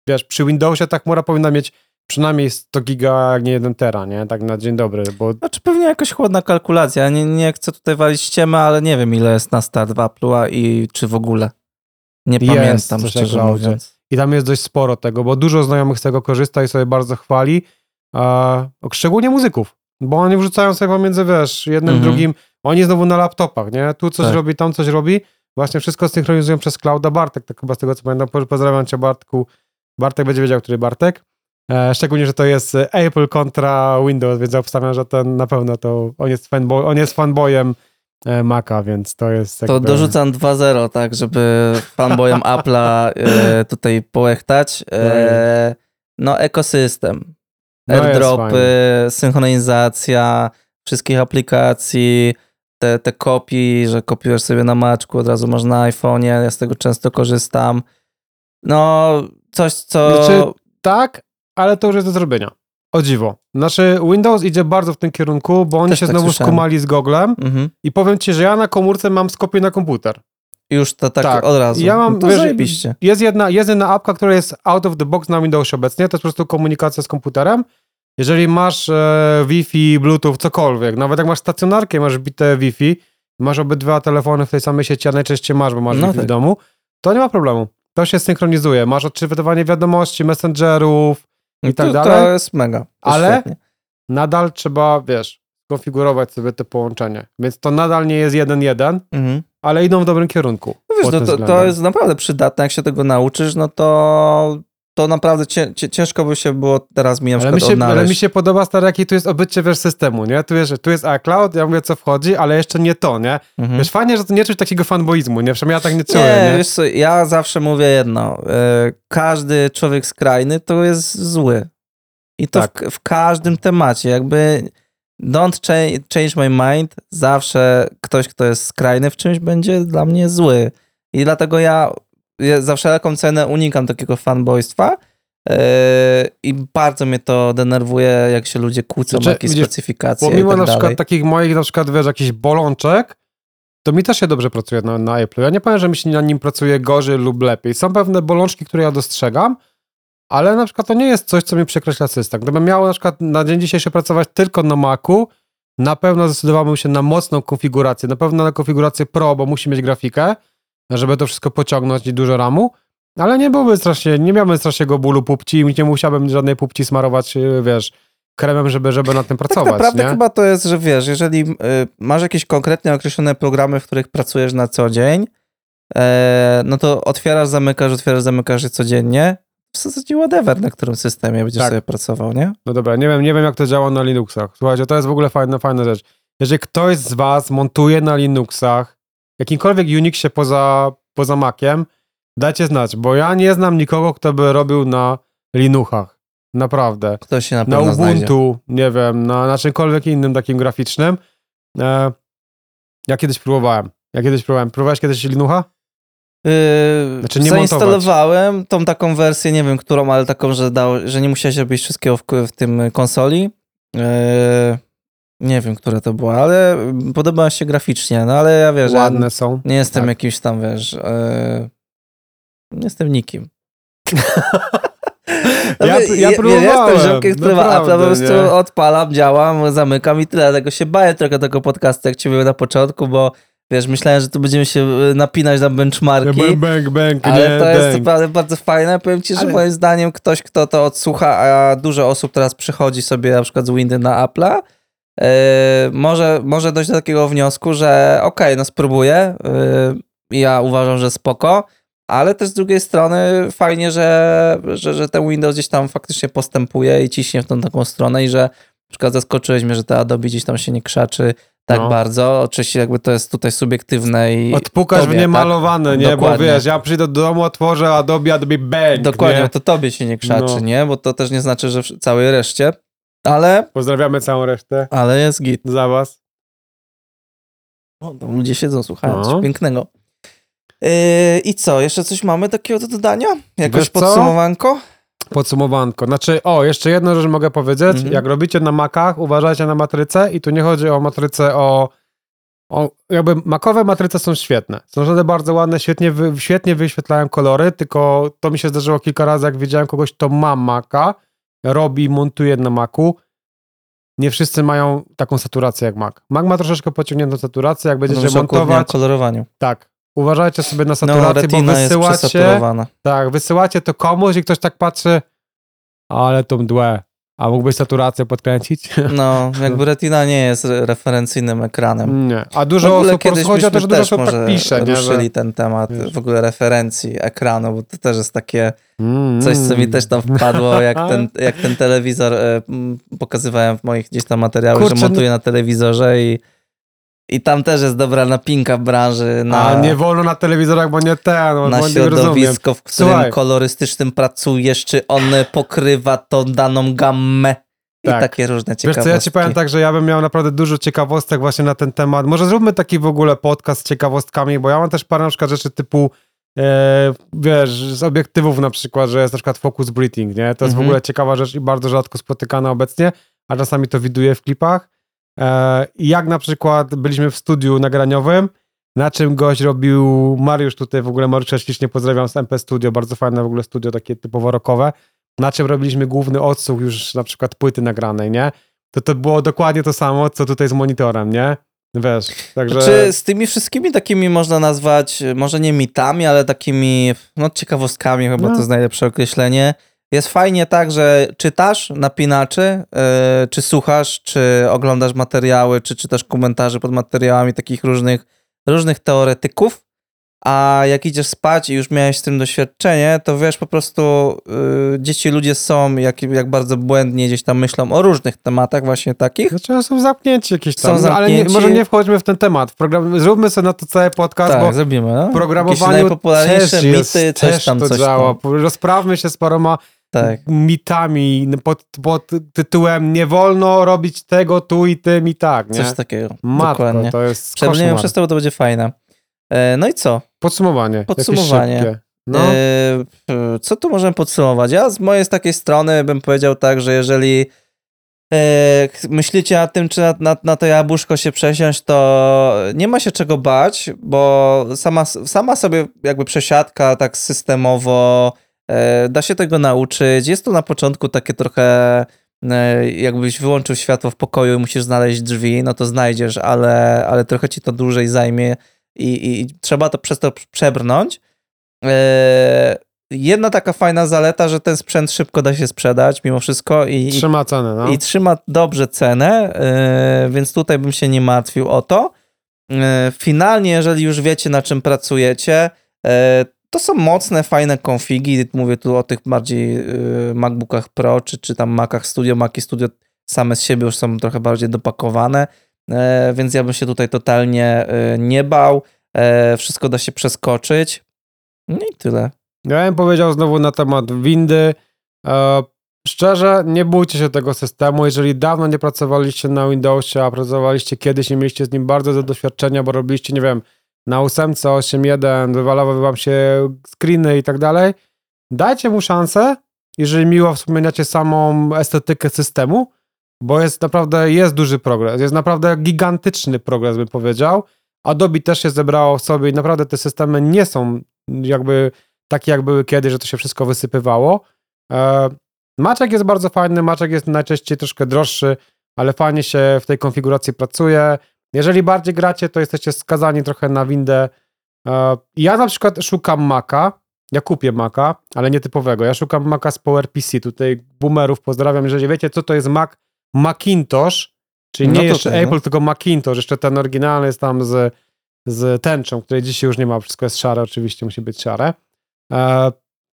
Wiesz, przy Windowsie ta chmura powinna mieć przynajmniej 100 giga, jak nie 1 tera, nie? Tak na dzień dobry, bo Znaczy pewnie jakaś chłodna kalkulacja. Ja nie, nie chcę tutaj walić ściemę, ale nie wiem ile jest na start w i czy w ogóle. Nie Jest pamiętam, szczerze mówiąc. I tam jest dość sporo tego, bo dużo znajomych z tego korzysta i sobie bardzo chwali, e, szczególnie muzyków, bo oni wrzucają sobie pomiędzy, wiesz, jednym, Mhm. drugim, oni znowu na laptopach, nie? Tu coś Tak. robi, tam coś robi, właśnie wszystko synchronizują przez clouda Bartek, tak chyba z tego co pamiętam, Po- pozdrawiam cię Bartku, Bartek będzie wiedział, który Bartek, e, szczególnie, że to jest e, Apple kontra Windows, więc obstawiam, że ten na pewno to, on jest, fanboy, on jest fanboyem Maca, więc to jest To jakby... dorzucam 2-0, tak, żeby fanboyem Apple'a e, tutaj połechtać. E, no ekosystem. No jest Airdropy, synchronizacja wszystkich aplikacji, te, te kopii, że kopiujesz sobie na maczku, od razu masz na iPhone'ie, ja z tego często korzystam. No, coś, co... Znaczy, tak, ale to już jest do zrobienia. O dziwo. Znaczy, Windows idzie bardzo w tym kierunku, bo oni Też się tak znowu słyszałem. skumali z Googlem Mhm. i powiem ci, że ja na komórce mam skopię na komputer. Już to tak, Tak. od razu. Ja mam, no to wiesz, zajebiście. Jest jedna, jest jedna apka, która jest out of the box na Windowsie obecnie, to jest po prostu komunikacja z komputerem. Jeżeli masz e, Wi-Fi, Bluetooth, cokolwiek, nawet jak masz stacjonarkę, masz bite Wi-Fi, masz obydwa telefony w tej samej sieci, a najczęściej masz, bo masz No Wi-Fi w tak. domu, to nie ma problemu. To się synchronizuje. Masz odczytywanie wiadomości, messengerów i tak to, dalej. To jest mega. Ale- świetnie. nadal trzeba, wiesz, konfigurować sobie to połączenie. Więc to nadal nie jest 1-1, Mhm. ale idą w dobrym kierunku. No wiesz, no to, to jest naprawdę przydatne, jak się tego nauczysz, no to, to naprawdę cię, cię, ciężko by się było teraz mi na Ale mi, się, ale odnaleźć. mi się podoba, stary, jaki tu jest obycie, wiesz, systemu, nie? Tu jest, tu jest iCloud, ja mówię, co wchodzi, ale jeszcze nie to, nie? Mhm. Wiesz, fajnie, że to nie czuć takiego fanboizmu, nie? Przynajmniej ja tak nie czuję, Nie, nie? wiesz co, ja zawsze mówię jedno. e, Każdy człowiek skrajny to jest zły. I to Tak. w, w każdym temacie. Jakby don't cha- change my mind. Zawsze ktoś, kto jest skrajny w czymś, będzie dla mnie zły. I dlatego ja, ja za wszelką cenę unikam takiego fanboystwa. e, I bardzo mnie to denerwuje, jak się ludzie kłócą Znaczy, o jakieś widzisz, specyfikacje. Pomimo tak na przykład dalej. takich moich, na przykład, wiesz, jakichś bolączek, to mi też się dobrze pracuje na, na Apple. Ja nie powiem, że mi się na nim pracuje gorzej lub lepiej. Są pewne bolączki, które ja dostrzegam, ale na przykład to nie jest coś, co mi przekreśla system. Gdybym miał na przykład na dzień dzisiejszy pracować tylko na Macu, na pewno zdecydowałbym się na mocną konfigurację, na pewno na konfigurację Pro, bo musi mieć grafikę, żeby to wszystko pociągnąć i dużo ramu, ale nie byłby strasznie, nie miałbym strasznego bólu pupci i nie musiałbym żadnej pupci smarować, yy, wiesz, kremem, żeby, żeby na tym pracować, tak naprawdę nie? chyba to jest, że wiesz, jeżeli y, masz jakieś konkretnie określone programy, w których pracujesz na co dzień, e, no to otwierasz, zamykasz, otwierasz, zamykasz je codziennie. W zasadzie whatever, na którym systemie będziesz Tak. sobie pracował, nie? No dobra, nie wiem, nie wiem jak to działa na Linuxach. Słuchajcie, to jest w ogóle fajna, fajna rzecz. Jeżeli ktoś z was montuje na Linuxach jakimkolwiek Unixie poza, poza Maciem, dajcie znać, bo ja nie znam nikogo, kto by robił na Linuxach. Naprawdę. Ktoś się na Na pewno znajdzie. Ubuntu, nie wiem, na, na czymkolwiek innym takim graficznym. E, ja kiedyś próbowałem. Ja kiedyś próbowałem. Próbowałeś kiedyś Linuxa? Yy, Znaczy nie zainstalowałem tą taką wersję, nie wiem którą, ale taką, że, dał, że nie musiałeś robić wszystkiego w, w tym konsoli. Yy, nie wiem, które to było, ale podoba się graficznie, no ale ja wiesz, ja Ładne są. nie jestem tak. jakimś tam, wiesz, yy, nie jestem nikim. Ja- ja nie, nie próbowałem, jestem ziomkiem, który ma Apple, po prostu nie. odpalam, działam, zamykam i tyle. Dlatego się baję trochę tego podcastu, jak ci mówiłem na początku, bo wiesz, myślałem, że tu będziemy się y, napinać na benchmarki. Bang, bang, bang, Ale nie, to jest naprawdę bardzo fajne. Powiem ci, że Ale- moim zdaniem ktoś, kto to odsłucha, a dużo osób teraz przychodzi sobie na przykład z Windy na Apple'a, może, może dojść do takiego wniosku, że okej, no spróbuję. Yy, ja uważam, że spoko, ale też z drugiej strony fajnie, że, że, że ten Windows gdzieś tam faktycznie postępuje i ciśnie w tą taką stronę i że na przykład zaskoczyłeś mnie, że te Adobe gdzieś tam się nie krzaczy tak No. bardzo. Oczywiście jakby to jest tutaj subiektywne i Odpukasz tobie, w niemalowane, tak? nie? Bo Dokładnie. wiesz, ja przyjdę do domu, otworzę Adobe, Adobe Bang, Dokładnie, nie? to tobie się nie krzaczy, No. nie? Bo to też nie znaczy, że wsz- całej reszcie, ale, Pozdrawiamy całą resztę ale jest git. za was. O, tam ludzie siedzą, słuchają No. coś pięknego. Yy, I co, jeszcze coś mamy takiego do dodania? Jakoś Wiesz co? podsumowanko? Podsumowanko. Znaczy, o, jeszcze jedną rzecz mogę powiedzieć. Mhm. Jak robicie na Macach, uważajcie na matrycę i tu nie chodzi o matrycę o... o jakby makowe matryce są świetne. Są naprawdę bardzo ładne, świetnie, wy, świetnie wyświetlają kolory, tylko to mi się zdarzyło kilka razy, jak widziałem kogoś, kto ma Maca, robi, montuje na Macu. Nie wszyscy mają taką saturację jak Mac. Mac ma troszeczkę pociągniętą saturację, jak będziecie Mówisz o kurde montować, kolorowaniu. tak, uważajcie sobie na No, saturację, bo retina jest wysyłacie... Tak, wysyłacie to komuś i ktoś tak patrzy, ale tą mdłę, a mógłbyś saturację podkręcić? No, jakby retina nie jest re- referencyjnym ekranem. Nie. A dużo osób, prostu chodzi o to, że dużo osób tak pisze, nie? ruszyli Że... ten temat Wiesz. w ogóle referencji ekranu, bo to też jest takie Mm, Coś, co mi też tam wpadło, jak ten, jak ten telewizor e, pokazywałem w moich gdzieś tam materiałach, że montuję na telewizorze i, i tam też jest dobra napinka w branży na, A nie wolno na telewizorach, bo nie ten, no, na środowisko, w którym Słuchaj. kolorystycznym pracujesz, czy on pokrywa tą daną gammę i Tak. takie różne Wiesz ciekawostki. co, ja ci powiem tak, że ja bym miał naprawdę dużo ciekawostek właśnie na ten temat. Może zróbmy taki w ogóle podcast z ciekawostkami, bo ja mam też parę na przykład rzeczy typu e, wiesz, z obiektywów na przykład, że jest na przykład focus breathing, nie? To jest w Mhm. ogóle ciekawa rzecz i bardzo rzadko spotykana obecnie, a czasami to widuję w klipach. E, jak na przykład byliśmy w studiu nagraniowym, na czym gość robił, Mariusz tutaj w ogóle, Mariusza ślicznie pozdrawiam z MP Studio, bardzo fajne w ogóle studio, takie typowo rockowe, na czym robiliśmy główny odsłuch już na przykład płyty nagranej, nie? To to było dokładnie to samo, co tutaj z monitorem, nie? Wiesz, także... Czy z tymi wszystkimi takimi można nazwać, może nie mitami, ale takimi no, ciekawostkami, chyba No. to jest najlepsze określenie. Jest fajnie tak, że czytasz napinaczy, yy, czy słuchasz, czy oglądasz materiały, czy czytasz komentarze pod materiałami takich różnych, różnych teoretyków, a jak idziesz spać i już miałeś z tym doświadczenie, to wiesz po prostu, yy, gdzie ci ludzie są, jak, jak bardzo błędnie gdzieś tam myślą o różnych tematach właśnie takich. Znaczy są zamknięci jakieś Są tam, no, ale nie, zamknięci. może nie wchodźmy w ten temat. Program, zróbmy sobie na to cały podcast, tak, bo zrobimy. No? programowaniu też jest, mity, coś też tam, to coś działa. tam. Rozprawmy się z paroma Tak. mitami pod, pod tytułem nie wolno robić tego tu i tym i tak, nie? Coś takiego. Matko, Dokładnie. to jest koszmar. przez to, bo to będzie fajne. E, No i co? Podsumowanie. Podsumowanie. No. E, Co tu możemy podsumować? Ja z mojej z takiej strony bym powiedział tak, że jeżeli e, myślicie nad tym, czy na, na, na to jabłuszko się przesiąść, to nie ma się czego bać, bo sama, sama sobie jakby przesiadka tak systemowo da się tego nauczyć. Jest to na początku takie trochę e, jakbyś wyłączył światło w pokoju i musisz znaleźć drzwi, no to znajdziesz, ale, ale trochę ci to dłużej zajmie i, i, trzeba to przez to przebrnąć. E, Jedna taka fajna zaleta, że ten sprzęt szybko da się sprzedać mimo wszystko i, Trzyma cenę, no. i trzyma dobrze cenę, e, więc tutaj bym się nie martwił o to. E, Finalnie, jeżeli już wiecie, na czym pracujecie, e, to są mocne, fajne konfigi. Mówię tu o tych bardziej e, MacBookach Pro, czy, czy tam Macach Studio. Maci Studio same z siebie już są trochę bardziej dopakowane, e, więc ja bym się tutaj totalnie e, nie bał. E, Wszystko da się przeskoczyć. No i tyle. Ja bym powiedział znowu na temat windy. Szczerze, nie bójcie się tego systemu. Jeżeli dawno nie pracowaliście na Windowsie, a pracowaliście kiedyś i mieliście z nim bardzo dużo doświadczenia, bo robiliście, nie wiem, na 8, 8.1, wywalały wam się screeny i tak dalej, dajcie mu szansę, jeżeli miło wspominacie samą estetykę systemu, bo jest naprawdę, jest duży progres, jest naprawdę gigantyczny progres, bym powiedział. Adobe też się zebrało w sobie i naprawdę te systemy nie są jakby takie jak były kiedyś, że to się wszystko wysypywało. E, Maczek jest bardzo fajny, Maczek jest najczęściej troszkę droższy, ale fajnie się w tej konfiguracji pracuje. Jeżeli bardziej gracie, to jesteście skazani trochę na windę. E, Ja na przykład szukam Maca, ja kupię Maca, ale nie typowego. Ja szukam Maca z PowerPC, tutaj boomerów pozdrawiam. Jeżeli wiecie, co to jest Mac Macintosh, czyli No nie to jeszcze no. Apple, tylko Macintosh, jeszcze ten oryginalny jest tam z, z tęczą, której dzisiaj już nie ma, wszystko jest szare, oczywiście musi być szare. E,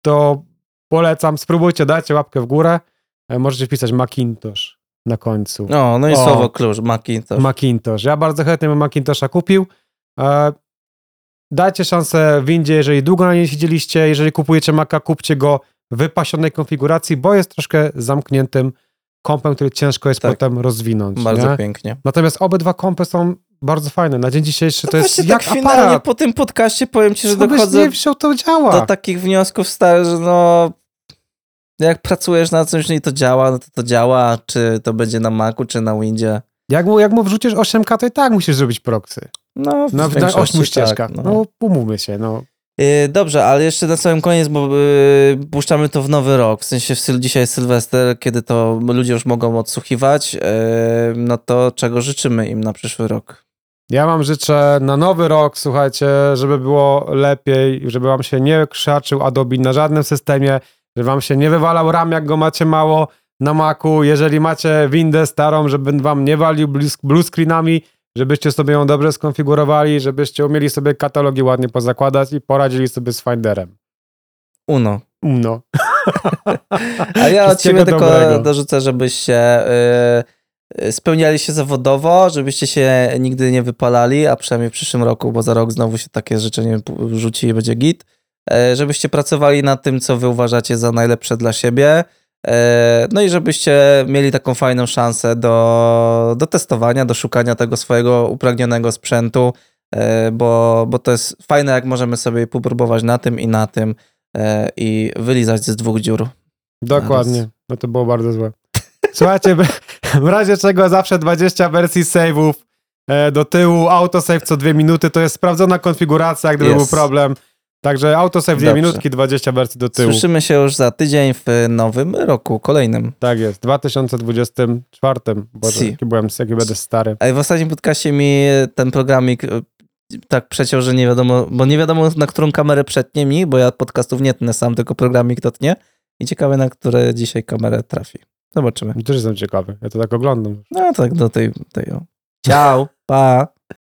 to polecam, spróbujcie, dajcie łapkę w górę. E, możecie wpisać Macintosh na końcu. No, no i O. słowo klucz, Macintosh. Macintosh. Ja bardzo chętnie bym Macintosha kupił. E, dajcie szansę windzie, jeżeli długo na niej siedzieliście. Jeżeli kupujecie Maca, kupcie go w wypasionej konfiguracji, bo jest troszkę zamkniętym kompem, który ciężko jest Tak. potem rozwinąć. Bardzo nie? pięknie. Natomiast obydwa kompy są bardzo fajne. Na dzień dzisiejszy to No jest właśnie jak tak finalnie aparat. po tym podcaście powiem ci, że Co dochodzę nie wziął, to działa. do takich wniosków stary, że no jak pracujesz na czymś i to działa, no to to działa, czy to będzie na Macu, czy na Windzie. Jak mu, jak mu wrzucisz 8K, to i tak musisz zrobić proxy. No, w Na, na większości 8 tak, ścieżkach. no. no. umówmy się, no. Yy, dobrze, ale jeszcze na samym koniec, bo yy, puszczamy to w nowy rok, w sensie w syl, dzisiaj jest Sylwester, kiedy to ludzie już mogą odsłuchiwać, yy, no to czego życzymy im na przyszły rok? Ja wam życzę na nowy rok, słuchajcie, żeby było lepiej, żeby wam się nie krzaczył Adobe na żadnym systemie, żeby wam się nie wywalał RAM, jak go macie mało na Macu. Jeżeli macie windę starą, żeby wam nie walił blue- screenami, żebyście sobie ją dobrze skonfigurowali, żebyście umieli sobie katalogi ładnie pozakładać i poradzili sobie z Finderem. Uno. No. A ja od ciebie tylko dobrego. dorzucę, żebyście y, y, spełniali się zawodowo, żebyście się nigdy nie wypalali, a przynajmniej w przyszłym roku, bo za rok znowu się takie życzenie rzuci i będzie git. E, żebyście pracowali nad tym, co wy uważacie za najlepsze dla siebie. E, no i żebyście mieli taką fajną szansę do, do testowania, do szukania tego swojego upragnionego sprzętu, e, bo, bo to jest fajne, jak możemy sobie popróbować na tym i na tym i wylizać z dwóch dziur. Dokładnie. No to było bardzo złe. Słuchajcie, w razie czego zawsze 20 wersji save'ów do tyłu, autosave co dwie minuty, to jest sprawdzona konfiguracja, gdyby Jest. był problem. Także autosave dwie Dobrze. minutki, 20 wersji do tyłu. Słyszymy się już za tydzień w nowym roku, kolejnym. Tak jest, w 2024. Boże, Si. jaki byłem, jaki będę stary. A w ostatnim podcaście mi ten programik e, tak przeciął, że nie wiadomo, bo nie wiadomo na którą kamerę przetnie mi, bo ja podcastów nie tnę sam, tylko programik to tnie. I ciekawe, na które dzisiaj kamerę trafi. Zobaczymy. Też jestem ciekawy, ja to tak oglądam. No tak, do tej, tej o. Ciao, pa.